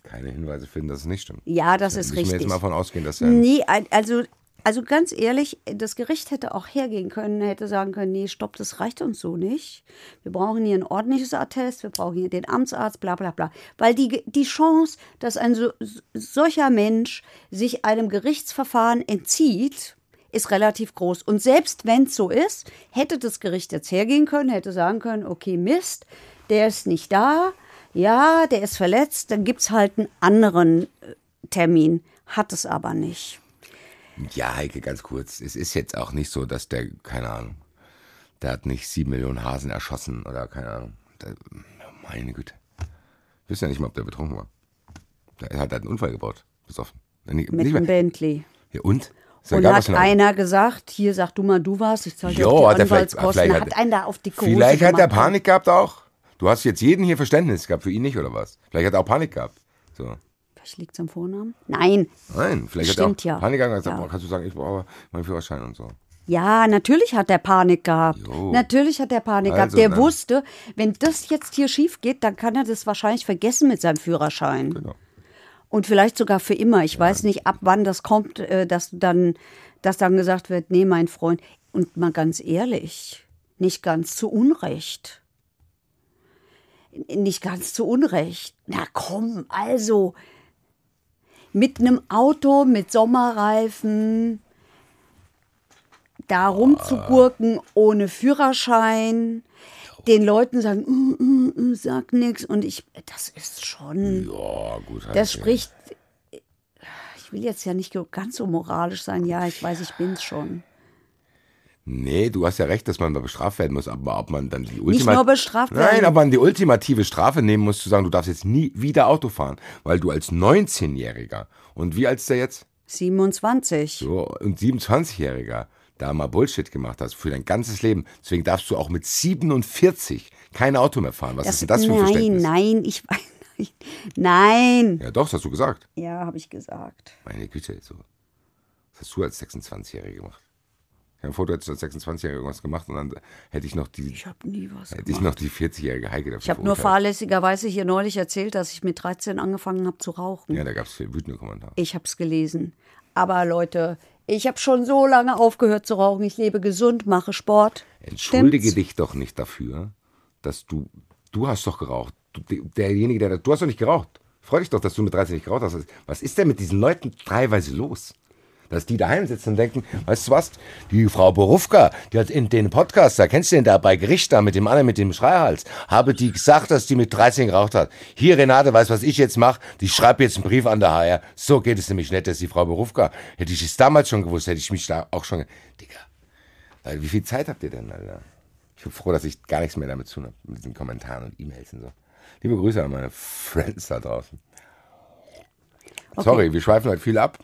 keine Hinweise finden, dass es nicht stimmt. Ja, das ist richtig. jetzt mal von ausgehen, dass er. Nee, ein- also, also ganz ehrlich, das Gericht hätte auch hergehen können, hätte sagen können, nee, stopp, das reicht uns so nicht. Wir brauchen hier ein ordentliches Attest, wir brauchen hier den Amtsarzt, bla bla bla. Weil die, die Chance, dass ein so, solcher Mensch sich einem Gerichtsverfahren entzieht, ist relativ groß. Und selbst wenn es so ist, hätte das Gericht jetzt hergehen können, hätte sagen können, okay, Mist, der ist nicht da, ja, der ist verletzt, dann gibt es halt einen anderen äh, Termin. Hat es aber nicht. Ja, Heike, ganz kurz. Es ist jetzt auch nicht so, dass der, keine Ahnung, der hat nicht sieben Millionen Hasen erschossen oder keine Ahnung. Der, meine Güte. Ich weiß ja nicht mal, ob der betrunken war. Der hat einen Unfall gebaut, besoffen. Nicht, Mit dem. Bentley. Ja, und? Ist Und egal, hat einer gesagt, hier sag du mal, du warst, ich zahle dir Jo, auch hat die er vielleicht, Anwaltskosten. vielleicht hat einen da auf die Hose Vielleicht hat er gemacht. Panik gehabt auch. Du hast jetzt jeden hier Verständnis gehabt, für ihn nicht, oder was? Vielleicht hat er auch Panik gehabt. So. Vielleicht liegt es am Vornamen? Nein. Nein, vielleicht Stimmt hat er auch ja. Panik gehabt Ja. kannst du sagen, ich brauche meinen Führerschein und so. Ja, natürlich hat er Panik gehabt. Jo. Natürlich hat er Panik Also, gehabt. Der dann- wusste, wenn das jetzt hier schief geht, dann kann er das wahrscheinlich vergessen mit seinem Führerschein. Genau. Und vielleicht sogar für immer. Ich weiß nicht, ab wann das kommt, äh, dass dann, dass dann gesagt wird, nee, mein Freund. Und mal ganz ehrlich, nicht ganz zu Unrecht. Nicht ganz zu Unrecht. Na komm, also mit einem Auto mit Sommerreifen da rumzugurken ohne Führerschein, den Leuten sagen, mm, mm, mm, sag nix und ich, das ist schon, Ja, gut. Heike. das spricht, ich will jetzt ja nicht ganz so moralisch sein, ja, ich weiß, ich bin's schon. Nee, du hast ja recht, dass man da bestraft werden muss, aber ob man dann die Nicht Ultima nur bestraft Nein, werden. ob man die ultimative Strafe nehmen muss, zu sagen, du darfst jetzt nie wieder Auto fahren, weil du als 19-Jähriger und wie alt ist der jetzt? 27. So, und 27-Jähriger da mal Bullshit gemacht hast für dein ganzes Leben. Deswegen darfst du auch mit 47 kein Auto mehr fahren. Was ist denn das für ein nein, Verständnis? nein, ich [LAUGHS] weiß nicht. Nein. Ja, doch, das hast du gesagt. Ja, habe ich gesagt. Meine Güte, so. Was hast du als 26-Jährige gemacht? Ich habe ein Foto, als 26-Jähriger irgendwas gemacht und dann hätte ich noch die, Ich habe nie was hätte ich gemacht. noch die 40-jährige Heike dafür Ich habe nur fahrlässigerweise hier neulich erzählt, dass ich mit 13 angefangen habe zu rauchen. Ja, da gab es viel wütende Kommentare. Ich habe es gelesen. Aber Leute, ich habe schon so lange aufgehört zu rauchen. Ich lebe gesund, mache Sport. Entschuldige Stimmt's? dich doch nicht dafür, dass du, du hast doch geraucht. Du, derjenige, der, du hast doch nicht geraucht. Freu dich doch, dass du mit 13 nicht geraucht hast. Was ist denn mit diesen Leuten teilweise los? Dass die daheim sitzen und denken, weißt du was, die Frau Borufka, die hat in den Podcast, da kennst du den da bei Gericht da mit dem anderen mit dem Schreihals, habe die gesagt, dass die mit 13 geraucht hat. Hier, Renate, weißt du, was ich jetzt mache? Die schreibt jetzt einen Brief an der HR. So geht es nämlich nicht, dass die Frau Borufka. Hätte ich es damals schon gewusst, hätte ich mich da auch schon, Digga, wie viel Zeit habt ihr denn, Alter? Ich bin froh, dass ich gar nichts mehr damit zu habe, mit diesen Kommentaren und E-Mails und so. Liebe Grüße an meine Friends da draußen. Sorry, wir schweifen heute viel ab.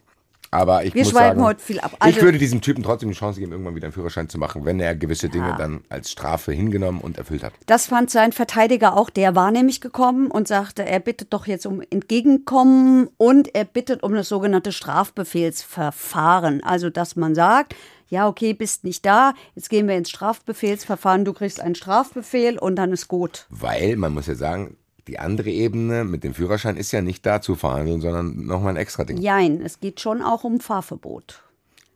Aber ich Wir muss schweifen sagen, heute viel ab. Also- ich würde diesem Typen trotzdem die Chance geben, irgendwann wieder einen Führerschein zu machen, wenn er gewisse Dinge dann als Strafe hingenommen und erfüllt hat. Das fand sein Verteidiger auch. Der war nämlich gekommen und sagte, er bittet doch jetzt um Entgegenkommen und er bittet um das sogenannte Strafbefehlsverfahren. Also, dass man sagt, ja, okay, bist nicht da, jetzt gehen wir ins Strafbefehlsverfahren, du kriegst einen Strafbefehl und dann ist gut. Weil, man muss ja sagen, die andere Ebene mit dem Führerschein ist ja nicht da zu verhandeln, sondern nochmal ein extra Ding. Jein, es geht schon auch um Fahrverbot.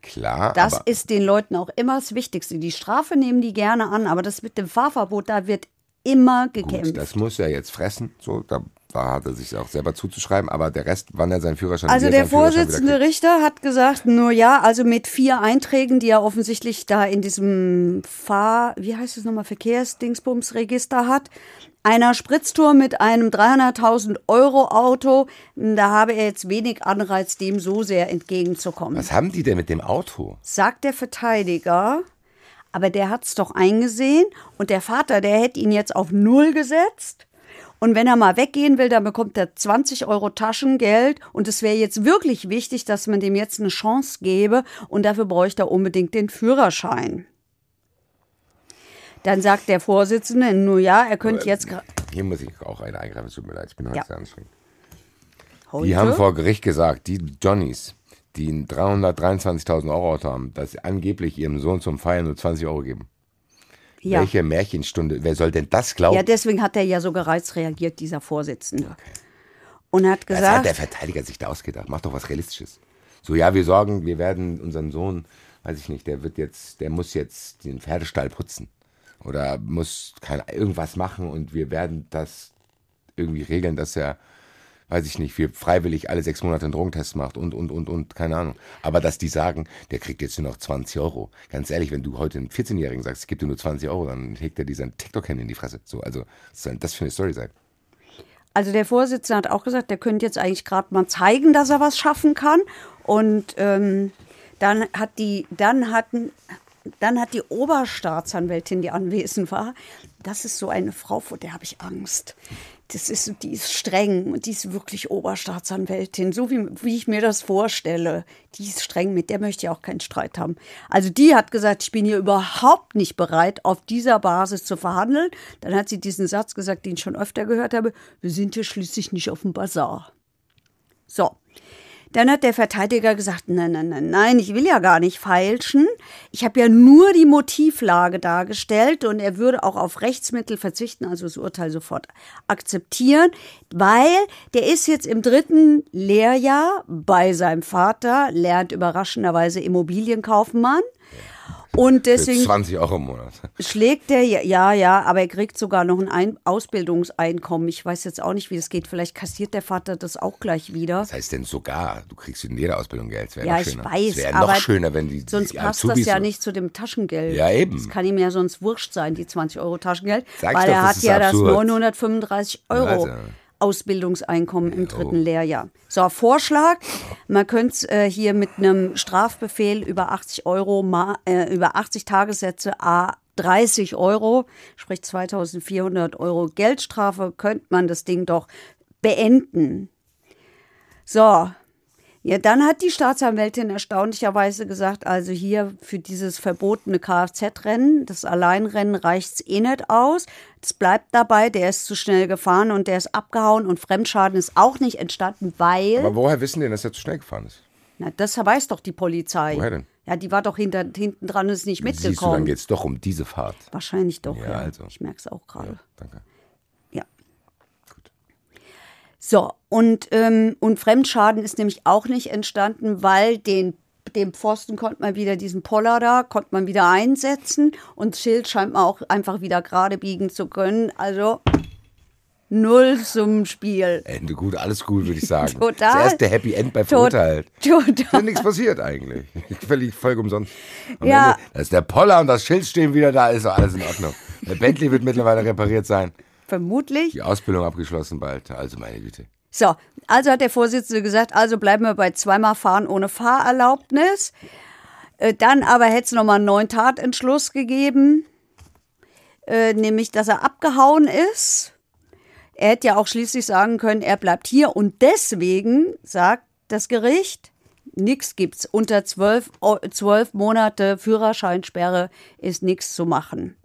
Klar, Das ist den Leuten auch immer das Wichtigste. Die Strafe nehmen die gerne an, aber das mit dem Fahrverbot, da wird immer gekämpft. gut, das muss er jetzt fressen. So, da, da hat er sich auch selber zuzuschreiben, aber der Rest, wann er seinen Führerschein Also er der Vorsitzende. Richter hat gesagt, nur ja, also mit vier Einträgen, die er offensichtlich da in diesem Fahr, wie heißt es nochmal, Verkehrsdingsbumsregister hat, einer Spritztour mit einem 300.000 Euro Auto, da habe er jetzt wenig Anreiz, dem so sehr entgegenzukommen. Was haben die denn mit dem Auto? Sagt der Verteidiger, aber der hat's doch eingesehen und der Vater, der hätte ihn jetzt auf Null gesetzt. Und wenn er mal weggehen will, dann bekommt er 20 Euro Taschengeld. Und es wäre jetzt wirklich wichtig, dass man dem jetzt eine Chance gebe. Und dafür bräuchte er unbedingt den Führerschein. Dann sagt der Vorsitzende, nur ja, er könnte jetzt. Hier muss ich auch eine eingreifen, tut mir leid, ich bin heute Ja. sehr anstrengend. Heute? Die haben vor Gericht gesagt, die Johnnies, die ein 323.000 Euro Auto haben, dass sie angeblich ihrem Sohn zum Feiern nur 20 Euro geben. Ja. Welche Märchenstunde, wer soll denn das glauben? ja, deswegen hat er ja so gereizt reagiert, dieser Vorsitzende. Und hat Was hat gesagt, der Verteidiger sich da ausgedacht? Mach doch was Realistisches. So, ja, wir sorgen, wir werden unseren Sohn, weiß ich nicht, der wird jetzt, der muss jetzt den Pferdestall putzen. Oder muss kein, irgendwas machen und wir werden das irgendwie regeln, dass er, weiß ich nicht, wir freiwillig alle sechs Monate einen Drogentest macht und, und, und, und, keine Ahnung. Aber dass die sagen, der kriegt jetzt nur noch 20 Euro. Ganz ehrlich, wenn du heute einem 14-Jährigen sagst, ich gebe dir nur 20 Euro, dann hegt er dir sein TikTok-Handy in die Fresse. So, also, das für eine Story sein? also der Vorsitzende hat auch gesagt, der könnte jetzt eigentlich gerade mal zeigen, dass er was schaffen kann. Und ähm, dann hat die, dann hatten, dann hat die Oberstaatsanwältin, die anwesend war, das ist so eine Frau, vor der habe ich Angst. Das ist, die ist streng und die ist wirklich Oberstaatsanwältin, so wie, wie ich mir das vorstelle. Die ist streng, mit der möchte ich auch keinen Streit haben. Also die hat gesagt, ich bin hier überhaupt nicht bereit, auf dieser Basis zu verhandeln. Dann hat sie diesen Satz gesagt, den ich schon öfter gehört habe, wir sind hier schließlich nicht auf dem Bazar. So. Dann hat der Verteidiger gesagt, nein, nein, nein, nein, ich will ja gar nicht feilschen. Ich habe ja nur die Motivlage dargestellt und er würde auch auf Rechtsmittel verzichten, also das Urteil sofort akzeptieren, weil der ist jetzt im dritten Lehrjahr bei seinem Vater, lernt überraschenderweise Immobilienkaufmann. Und Für deswegen 20 Euro im Monat. schlägt er, ja, ja, ja, aber er kriegt sogar noch ein, ein Ausbildungseinkommen. Ich weiß jetzt auch nicht, wie das geht. Vielleicht kassiert der Vater das auch gleich wieder. Was heißt denn sogar? Du kriegst in jeder Ausbildung Geld. Das wäre Ja, ich schöner. weiß, Es wäre noch schöner, wenn die, Sonst die passt das Azubis ja so- nicht zu dem Taschengeld. Ja, eben. Das kann ihm ja sonst wurscht sein, die 20 Euro Taschengeld. Sag weil doch, er das hat ja absurd. das 935 Euro Also. Ausbildungseinkommen im dritten Lehrjahr. So, Vorschlag, man könnte es äh, hier mit einem Strafbefehl über 80 Euro, ma, äh, über 80 Tagessätze, a 30 Euro, sprich 2400 Euro Geldstrafe, könnte man das Ding doch beenden. So, ja, dann hat die Staatsanwältin erstaunlicherweise gesagt, also hier für dieses verbotene Kfz-Rennen, das Alleinrennen reicht's eh nicht aus. Es bleibt dabei, der ist zu schnell gefahren und der ist abgehauen und Fremdschaden ist auch nicht entstanden, weil, Aber woher wissen die denn, dass er zu schnell gefahren ist? na, das weiß doch die Polizei. Woher denn? Ja, die war doch hinter, hinten dran und ist nicht Siehst du, dann mitgekommen. geht es doch um diese Fahrt. Wahrscheinlich doch, Ja, ja. also. Ich merke es auch gerade. Danke. So, und, ähm, und Fremdschaden ist nämlich auch nicht entstanden, weil den, den Pfosten konnte man wieder, diesen Poller da, konnte man wieder einsetzen und das Schild scheint man auch einfach wieder gerade biegen zu können. Also null zum Spiel. Ende gut, alles gut, würde ich [LAUGHS] sagen. Total. Das erste Happy End bei Verurteilt. [LAUGHS] Ist ja Total. nichts passiert eigentlich. [LAUGHS] Völlig, völlig umsonst. Am Ja. Ende, da ist der Poller und das Schild stehen wieder da, ist doch alles in Ordnung. Der Bentley wird mittlerweile repariert sein. Vermutlich. Die Ausbildung abgeschlossen bald. Also meine Güte. So, also hat der Vorsitzende gesagt, also bleiben wir bei zweimal Fahren ohne Fahrerlaubnis. Äh, Dann aber hätte es nochmal einen neuen Tatentschluss gegeben, äh, nämlich, dass er abgehauen ist. Er hätte ja auch schließlich sagen können, er bleibt hier und deswegen sagt das Gericht, nichts gibt's. Unter zwölf, Eu- zwölf Monate Führerscheinsperre ist nichts zu machen.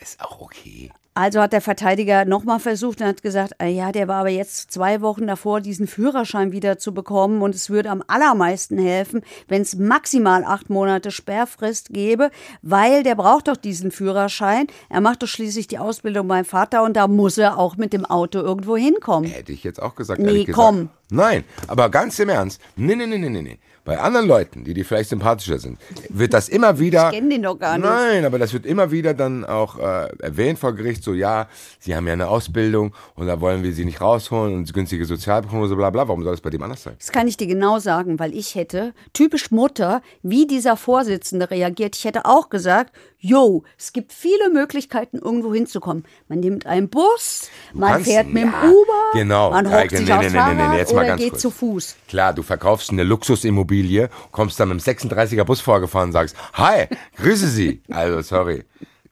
Ist auch okay. Also hat der Verteidiger nochmal versucht und hat gesagt, ah ja, der war aber jetzt zwei Wochen davor, diesen Führerschein wieder zu bekommen und es würde am allermeisten helfen, wenn es maximal acht Monate Sperrfrist gäbe, weil der braucht doch diesen Führerschein. Er macht doch schließlich die Ausbildung beim Vater und da muss er auch mit dem Auto irgendwo hinkommen. Hätte ich jetzt auch gesagt. Nee, ehrlich gesagt. komm. Nein, aber ganz im Ernst. Nee, nee, nee, nee, nee. Bei anderen Leuten, die dir vielleicht sympathischer sind, wird das immer wieder. Ich kenn den doch gar nicht. Nein, aber das wird immer wieder dann auch äh, erwähnt vor Gericht, so ja, sie haben ja eine Ausbildung und da wollen wir sie nicht rausholen und günstige Sozialprognose, bla bla. Warum soll das bei dem anders sein? Das kann ich dir genau sagen, weil ich hätte, typisch Mutter, wie dieser Vorsitzende reagiert, ich hätte auch gesagt, jo, es gibt viele Möglichkeiten, irgendwo hinzukommen. Man nimmt einen Bus, man kannst- fährt mit dem ja, Uber, genau, man hockt Heike, sich nee, aufs nee, nee, nee, nee, Fahrrad oder geht kurz. zu Fuß. Klar, du verkaufst eine Luxusimmobilie, kommst dann mit dem 36er Bus vorgefahren und sagst, hi, grüße Sie. [LAUGHS] Also, sorry.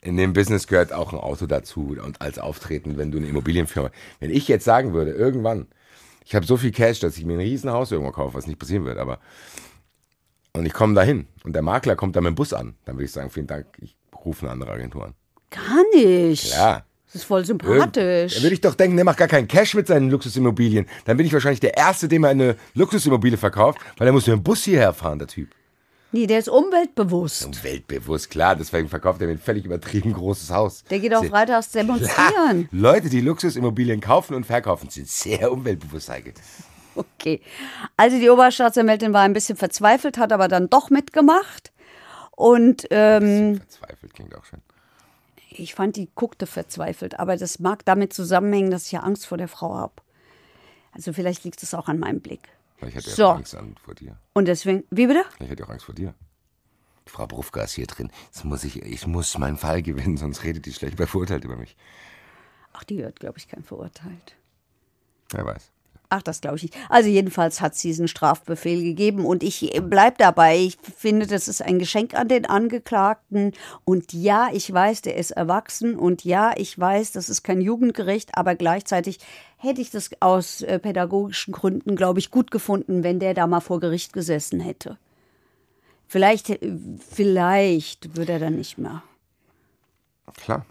In dem Business gehört auch ein Auto dazu und als Auftreten, wenn du eine Immobilienfirma. Wenn ich jetzt sagen würde, irgendwann, ich habe so viel Cash, dass ich mir ein Riesenhaus irgendwo kaufe, was nicht passieren wird, aber und ich komme dahin und der Makler kommt dann mit dem Bus an, dann würde ich sagen, vielen Dank, ich rufe eine andere Agentur an. Gar nicht. Ja, Das ist voll sympathisch. Dann würde ich doch denken, der macht gar keinen Cash mit seinen Luxusimmobilien. Dann bin ich wahrscheinlich der Erste, dem er eine Luxusimmobilie verkauft, weil er muss mit dem Bus hierher fahren, der Typ. Nee, der ist umweltbewusst. Und weltbewusst, klar, deswegen verkauft er mir ein völlig übertrieben großes Haus. Der geht auch Sehr- freitags Klar, demonstrieren. Leute, die Luxusimmobilien kaufen und verkaufen, sind sehr umweltbewusst, Heike. Okay. Also die Oberstaatsanwältin war ein bisschen verzweifelt, hat aber dann doch mitgemacht. Und ähm, Verzweifelt klingt auch schön. ich fand, die guckte verzweifelt. Aber das mag damit zusammenhängen, dass ich ja Angst vor der Frau habe. Also vielleicht liegt es auch an meinem Blick. Vielleicht hat er So. auch Angst an vor dir. Und deswegen, wie bitte? Hat er auch Angst vor dir. Frau Brufka ist hier drin. Jetzt muss ich, ich muss meinen Fall gewinnen, sonst redet die schlecht bei verurteilt über mich. Ach, die wird, glaube ich, kein verurteilt. Wer weiß. Ach, das glaube ich nicht. Also jedenfalls hat sie diesen Strafbefehl gegeben und ich bleib dabei. Ich finde, das ist ein Geschenk an den Angeklagten. Und ja, ich weiß, der ist erwachsen und ja, ich weiß, das ist kein Jugendgericht, aber gleichzeitig hätte ich das aus äh, pädagogischen Gründen, glaube ich, gut gefunden, wenn der da mal vor Gericht gesessen hätte. Vielleicht, äh, vielleicht würde er dann nicht mehr. Klar.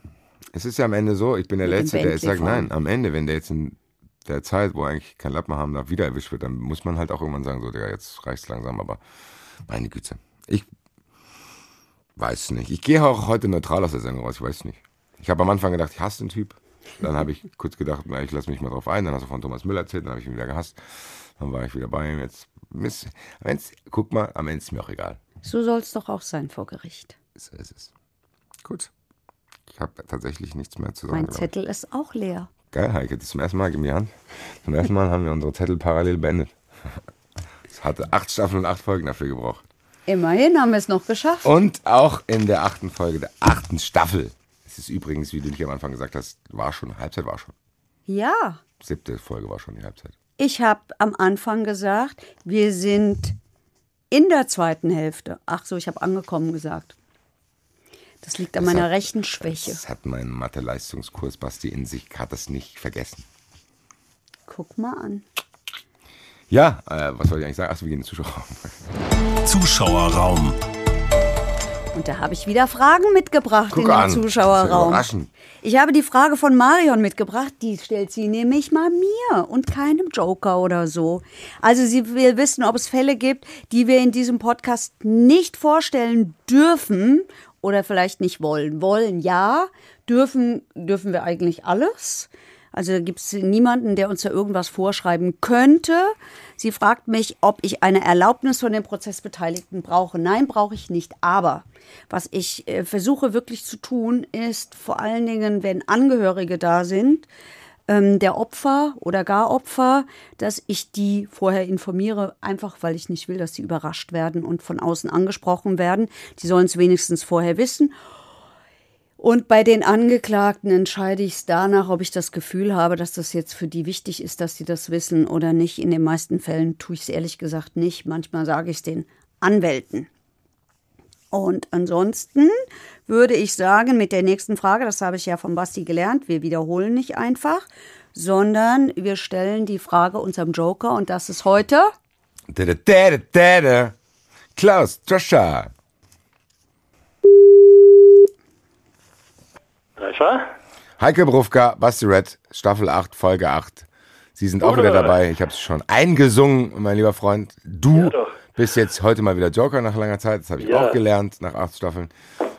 Es ist ja am Ende so, ich bin der Mit Letzte, der jetzt sagt, nein, am Ende, wenn der jetzt in der Zeit, wo eigentlich kein Lappen haben darf, wieder erwischt wird, dann muss man halt auch irgendwann sagen, so, Digga, jetzt reicht's langsam, aber meine Güte. Ich weiß nicht. Ich gehe auch heute neutral aus der Sendung raus, ich weiß nicht. Ich habe am Anfang gedacht, ich hasse den Typ. Dann habe ich [LAUGHS] kurz gedacht, na, ich lasse mich mal drauf ein. Dann hast du von Thomas Müller erzählt, dann habe ich ihn wieder gehasst. Dann war ich wieder bei ihm. Jetzt, Miss, wenn's, guck mal, am Ende ist mir auch egal. So soll es doch auch sein vor Gericht. So ist es. Gut. Ich habe tatsächlich nichts mehr zu sagen. Mein. Zettel ist auch leer. Geil, Heike, das ist zum ersten Mal, gib mir Hand. Zum ersten Mal haben wir unsere Zettel parallel beendet. Es hatte acht Staffeln und acht Folgen dafür gebraucht. Immerhin haben wir es noch geschafft. Und auch in der achten Folge der achten Staffel. Es ist übrigens, wie du nicht am Anfang gesagt hast, war schon, Halbzeit war schon. Ja. Siebte Folge war schon die Halbzeit. Ich habe am Anfang gesagt, wir sind in der zweiten Hälfte. Ach so, ich habe angekommen gesagt. Das liegt an Das meiner hat- Rechenschwäche. Das hat mein Mathe-Leistungskurs Basti in sich, hat das nicht vergessen. Guck mal an. Ja, äh, was soll ich eigentlich sagen? Achso, wir gehen in den Zuschauerraum. [LAUGHS] Zuschauerraum. Und da habe ich wieder Fragen mitgebracht Guck in den an. Das ist Zuschauerraum. Ich habe die Frage von Marion mitgebracht. Die stellt sie nämlich mal mir und keinem Joker oder so. Also sie will wissen, ob es Fälle gibt, die wir in diesem Podcast nicht vorstellen dürfen oder vielleicht nicht wollen. Wollen ja, dürfen dürfen wir eigentlich alles. Also gibt es niemanden, der uns da irgendwas vorschreiben könnte. Sie fragt mich, ob ich eine Erlaubnis von den Prozessbeteiligten brauche. Nein, brauche ich nicht. Aber was ich äh, versuche wirklich zu tun, ist vor allen Dingen, wenn Angehörige da sind, ähm, der Opfer oder gar Opfer, dass ich die vorher informiere, einfach weil ich nicht will, dass sie überrascht werden und von außen angesprochen werden. Die sollen es wenigstens vorher wissen. Und bei den Angeklagten entscheide ich es danach, ob ich das Gefühl habe, dass das jetzt für die wichtig ist, dass sie das wissen oder nicht. In den meisten Fällen tue ich es ehrlich gesagt nicht. Manchmal sage ich es den Anwälten. Und ansonsten würde ich sagen, mit der nächsten Frage, das habe ich ja von Basti gelernt, wir wiederholen nicht einfach, sondern wir stellen die Frage unserem Joker und das ist heute. Klaus, Joshua. Treffer? Heike Brufka, Basti Red, Staffel 8, Folge 8. Sie sind auch wieder dabei. Ich habe es schon eingesungen, mein lieber Freund. Du Ja, bist jetzt heute mal wieder Joker nach langer Zeit. Das habe ich Ja. auch gelernt nach acht Staffeln.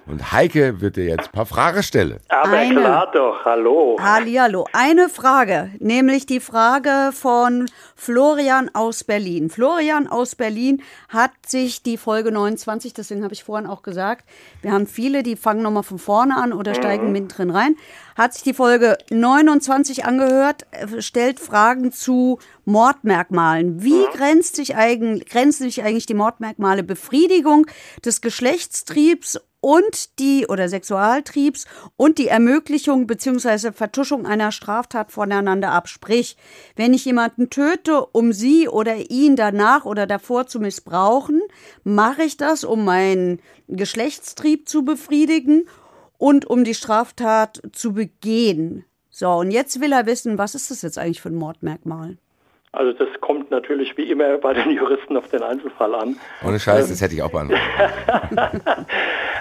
Und Heike wird dir jetzt ein paar Fragen stellen. Aber Eine. klar doch, hallo. Hallihallo. Eine Frage, nämlich die Frage von Florian aus Berlin. Florian aus Berlin hat sich die Folge 29, deswegen habe ich vorhin auch gesagt, wir haben viele, die fangen nochmal von vorne an oder steigen mittendrin rein, hat sich die Folge 29 angehört, äh, stellt Fragen zu Mordmerkmalen. Wie grenzt sich eigentlich, grenzen sich eigentlich die Mordmerkmale Befriedigung des Geschlechtstriebs und die oder Sexualtriebs und die Ermöglichung bzw. Vertuschung einer Straftat voneinander ab. Sprich, wenn ich jemanden töte, um sie oder ihn danach oder davor zu missbrauchen, mache ich das, um meinen Geschlechtstrieb zu befriedigen und um die Straftat zu begehen. So, und jetzt will er wissen, was ist das jetzt eigentlich für ein Mordmerkmal? Also das kommt natürlich wie immer bei den Juristen auf den Einzelfall an. Ohne Scheiß, das hätte ich auch beantwortet. [LAUGHS]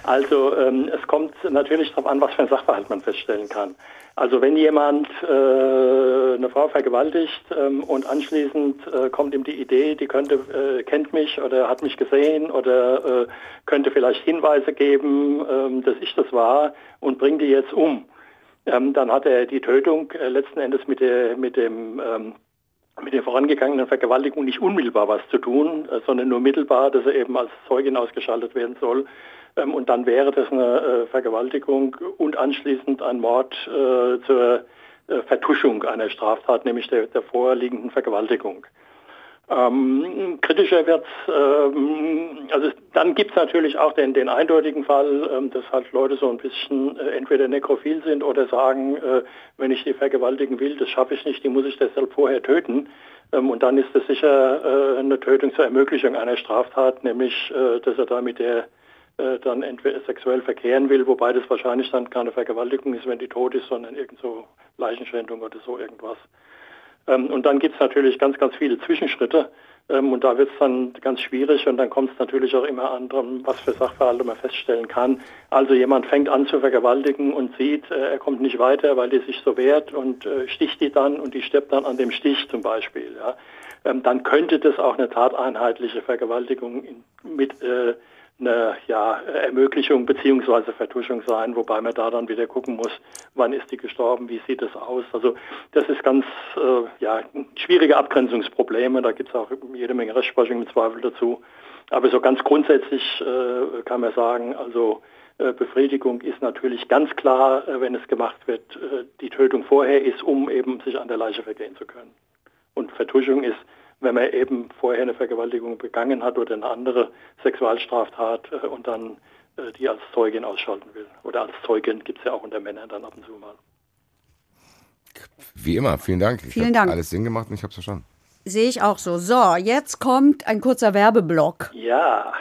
Also ähm, es kommt natürlich darauf an, was für ein Sachverhalt man feststellen kann. Also wenn jemand äh, eine Frau vergewaltigt ähm, und anschließend äh, kommt ihm die Idee, die könnte äh, kennt mich oder hat mich gesehen oder äh, könnte vielleicht Hinweise geben, ähm, dass ich das war und bringt die jetzt um, ähm, dann hat er die Tötung äh, letzten Endes mit, der, mit dem ähm, mit der vorangegangenen Vergewaltigung nicht unmittelbar was zu tun, äh, sondern nur mittelbar, dass er eben als Zeugin ausgeschaltet werden soll. Ähm, und dann wäre das eine äh, Vergewaltigung und anschließend ein Mord äh, zur Vertuschung einer Straftat, nämlich der, der vorliegenden Vergewaltigung. Ähm, kritischer wird ähm, also dann gibt es natürlich auch den, den eindeutigen Fall, ähm, dass halt Leute so ein bisschen äh, entweder nekrophil sind oder sagen, äh, wenn ich die vergewaltigen will, das schaffe ich nicht, die muss ich deshalb vorher töten. Ähm, und dann ist das sicher äh, eine Tötung zur Ermöglichung einer Straftat, nämlich äh, dass er da mit der äh, dann entweder sexuell verkehren will, wobei das wahrscheinlich dann keine Vergewaltigung ist, wenn die tot ist, sondern irgend so Leichenschändung oder so irgendwas. Ähm, und dann gibt es natürlich ganz, ganz viele Zwischenschritte. Ähm, und da wird es dann ganz schwierig und dann kommt es natürlich auch immer an, was für Sachverhalte man feststellen kann. Also jemand fängt an zu vergewaltigen und sieht, äh, er kommt nicht weiter, weil die sich so wehrt und äh, sticht die dann und die stirbt dann an dem Stich zum Beispiel. Ja. Ähm, dann könnte das auch eine tateinheitliche Vergewaltigung mit äh, eine ja, Ermöglichung beziehungsweise Vertuschung sein, wobei man da dann wieder gucken muss, wann ist die gestorben, wie sieht es aus. Also das ist ganz äh, ja, schwierige Abgrenzungsprobleme, da gibt es auch jede Menge Rechtsprechung im Zweifel dazu. Aber so ganz grundsätzlich äh, kann man sagen, also äh, Befriedigung ist natürlich ganz klar, äh, wenn es gemacht wird, äh, die Tötung vorher ist, um eben sich an der Leiche vergehen zu können. Und Vertuschung ist wenn man eben vorher eine Vergewaltigung begangen hat oder eine andere Sexualstraftat äh, und dann äh, die als Zeugin ausschalten will. Oder als Zeugin gibt es ja auch unter Männern dann ab und zu mal. Wie immer, vielen Dank. Ich Vielen Dank. Alles Sinn gemacht und ich habe es verstanden. Sehe ich auch so. So, jetzt kommt ein kurzer Werbeblock. Ja.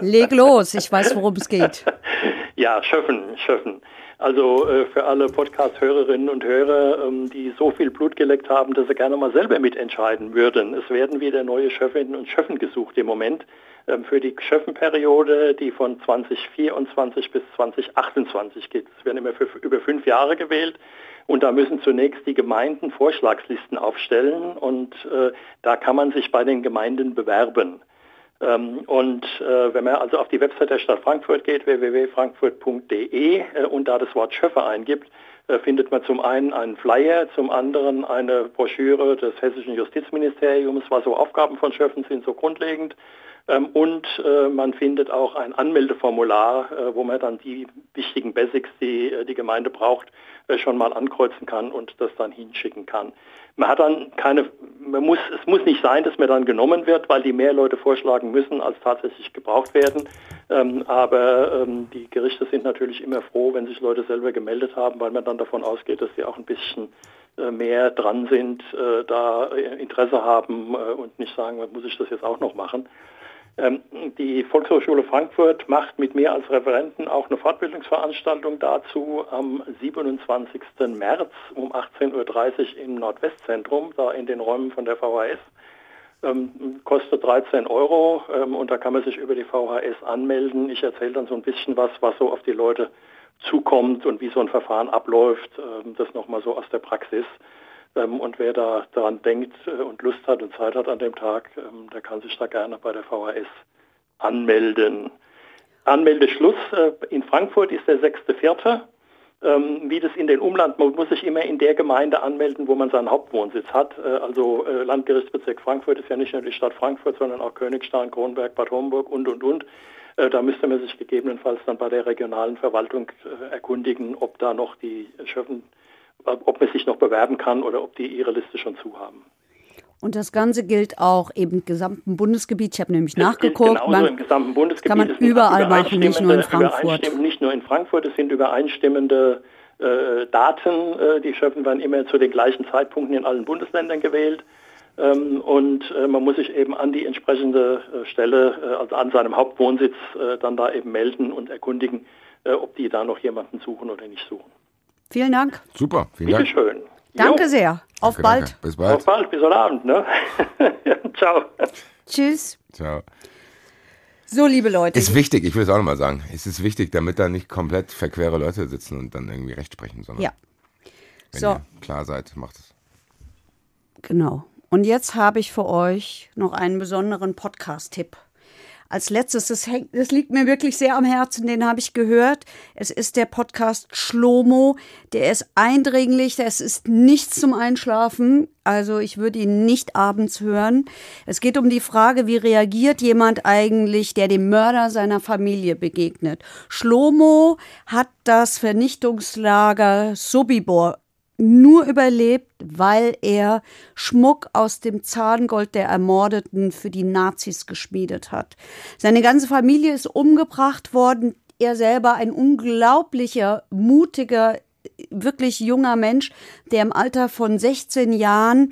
Leg los, ich weiß, worum es geht. [LAUGHS] ja, Schöffen, Schöffen. Also äh, für alle Podcast-Hörerinnen und Hörer, ähm, die so viel Blut geleckt haben, dass sie gerne mal selber mitentscheiden würden. Es werden wieder neue Schöffinnen und Schöffen gesucht im Moment ähm, für die Schöffenperiode, die von 2024 bis 2028 geht. Es werden immer für über fünf Jahre gewählt. Und da müssen zunächst die Gemeinden Vorschlagslisten aufstellen und äh, da kann man sich bei den Gemeinden bewerben. Ähm, und äh, wenn man also auf die Website der Stadt Frankfurt geht, www.frankfurt.de äh, und da das Wort Schöffer eingibt, äh, findet man zum einen einen Flyer, zum anderen eine Broschüre des Hessischen Justizministeriums, was so Aufgaben von Schöffen sind, so grundlegend. Ähm, und man findet auch ein Anmeldeformular, wo man dann die wichtigen Basics, die die Gemeinde braucht, schon mal ankreuzen kann und das dann hinschicken kann. Man hat dann keine, man muss, es muss nicht sein, dass man dann genommen wird, weil die mehr Leute vorschlagen müssen, als tatsächlich gebraucht werden. Ähm, aber ähm, die Gerichte sind natürlich immer froh, wenn sich Leute selber gemeldet haben, weil man dann davon ausgeht, dass sie auch ein bisschen äh, mehr dran sind, äh, da Interesse haben äh, und nicht sagen, muss ich das jetzt auch noch machen. Ähm, die Volkshochschule Frankfurt macht mit mir als Referenten auch eine Fortbildungsveranstaltung dazu am 27. März um 18.30 Uhr im Nordwestzentrum, da in den Räumen von der VHS. Ähm, kostet 13 Euro ähm, und da kann man sich über die VHS anmelden. Ich erzähle dann so ein bisschen was, was so auf die Leute zukommt und wie so ein Verfahren abläuft. das nochmal so aus der Praxis. Ähm, und wer da daran denkt äh, und Lust hat und Zeit hat an dem Tag, ähm, der kann sich da gerne bei der VHS anmelden. Anmeldeschluss äh, in Frankfurt ist der 6.4. Ähm, wie das in den Umland, man muss sich immer in der Gemeinde anmelden, wo man seinen Hauptwohnsitz hat. Äh, also Landgerichtsbezirk Frankfurt ist ja nicht nur die Stadt Frankfurt, sondern auch Königstein, Kronberg, Bad Homburg und, und, und. Da müsste man sich gegebenenfalls dann bei der regionalen Verwaltung erkundigen, ob da noch die Schöffen ob man sich noch bewerben kann oder ob die ihre Liste schon zu haben. Und das Ganze gilt auch im gesamten Bundesgebiet. Ich habe nämlich das nachgeguckt. Man, im gesamten Bundesgebiet. Kann man überall machen, nicht nur in Frankfurt. Nicht nur in Frankfurt, es sind übereinstimmende äh, Daten. Äh, die Schöpfen werden immer zu den gleichen Zeitpunkten in allen Bundesländern gewählt. Ähm, und äh, man muss sich eben an die entsprechende äh, Stelle, äh, also an seinem Hauptwohnsitz, äh, dann da eben melden und erkundigen, ob die da noch jemanden suchen oder nicht suchen. Vielen Dank. Super, vielen Dank. schön. Danke jo. sehr. Auf Danke, bald. danke. Bis Auf bald. bald, bis heute Abend. Ne? [LAUGHS] Ciao. Tschüss. Ciao. So, liebe Leute. Ist wichtig, ich will es auch nochmal sagen. Es ist wichtig, damit da nicht komplett verquere Leute sitzen und dann irgendwie Recht sprechen, sondern ja, wenn So. ihr klar seid, macht es. genau. Und jetzt habe ich für euch noch einen besonderen Podcast-Tipp. Als letztes, das, hängt, das liegt mir wirklich sehr am Herzen, den habe ich gehört. Es ist der Podcast Schlomo. Der ist eindringlich, das ist nichts zum Einschlafen. Also ich würde ihn nicht abends hören. Es geht um die Frage, wie reagiert jemand eigentlich, der dem Mörder seiner Familie begegnet. Schlomo hat das Vernichtungslager Sobibor nur überlebt, weil er Schmuck aus dem Zahngold der Ermordeten für die Nazis geschmiedet hat. Seine ganze Familie ist umgebracht worden. Er selber ein unglaublicher, mutiger, wirklich junger Mensch, der im Alter von 16 Jahren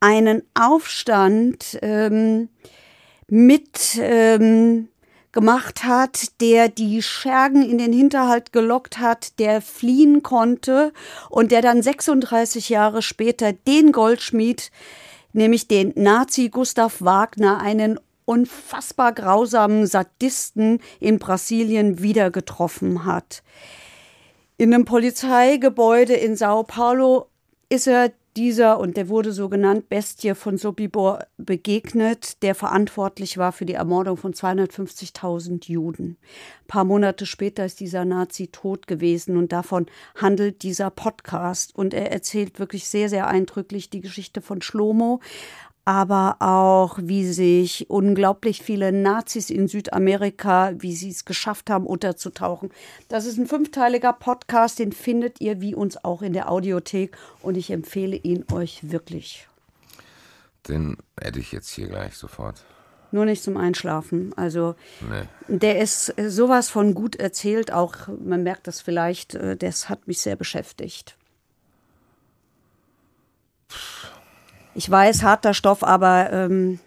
einen Aufstand ähm, mit ähm, gemacht hat, der die Schergen in den Hinterhalt gelockt hat, der fliehen konnte und der dann 36 Jahre später den Goldschmied, nämlich den Nazi Gustav Wagner, einen unfassbar grausamen Sadisten in Brasilien wieder getroffen hat. In einem Polizeigebäude in Sao Paulo ist er dieser, und der wurde so genannt, Bestie von Sobibor begegnet, der verantwortlich war für die Ermordung von 250.000 Juden. Ein paar Monate später ist dieser Nazi tot gewesen und davon handelt dieser Podcast. Und er erzählt wirklich sehr, sehr eindrücklich die Geschichte von Schlomo, aber auch, wie sich unglaublich viele Nazis in Südamerika, wie sie es geschafft haben, unterzutauchen. Das ist ein fünfteiliger Podcast, den findet ihr wie uns auch in der Audiothek und ich empfehle ihn euch wirklich. Den hätte ich jetzt hier gleich sofort. Nur nicht zum Einschlafen. Also Nee. der ist äh, sowas von gut erzählt, auch man merkt das vielleicht, äh, das hat mich sehr beschäftigt. Ich weiß, harter Stoff, aber ähm,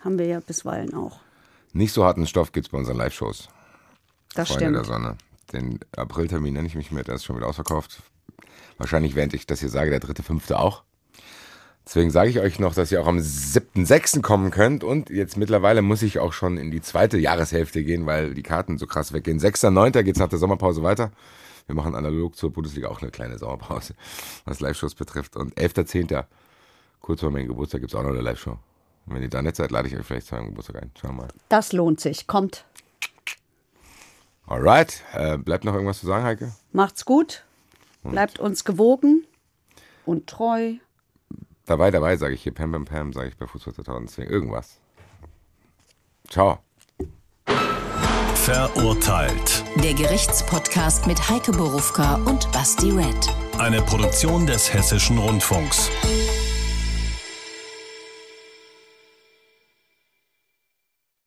haben wir ja bisweilen auch. Nicht so harten Stoff gibt's bei unseren Live-Shows. Das Freunde stimmt. der Sonne. Den Apriltermin nenne ich mich mit, der ist schon wieder ausverkauft. Wahrscheinlich, während ich das hier sage, der dritte, fünfte auch. Deswegen sage ich euch noch, dass ihr auch am 7.6. kommen könnt. Und jetzt mittlerweile muss ich auch schon in die zweite Jahreshälfte gehen, weil die Karten so krass weggehen. 6.9. geht's nach der Sommerpause weiter. Wir machen analog zur Bundesliga auch eine kleine Sommerpause, was Live-Shows betrifft. Und 11.10. kurz vor meinem Geburtstag gibt's auch noch eine Live-Show. Und wenn ihr da nicht seid, lade ich euch vielleicht zu einem Geburtstag ein. Schauen wir mal. Das lohnt sich. Kommt. Alright. Äh, bleibt noch irgendwas zu sagen, Heike? Macht's gut. Bleibt uns gewogen und treu. Dabei, dabei, sage ich hier. Pam, pam, pam, sage ich bei Fußball 2000. Deswegen irgendwas. Ciao. Verurteilt. Der Gerichtspodcast mit Heike Borufka und Basti Red. Eine Produktion des Hessischen Rundfunks.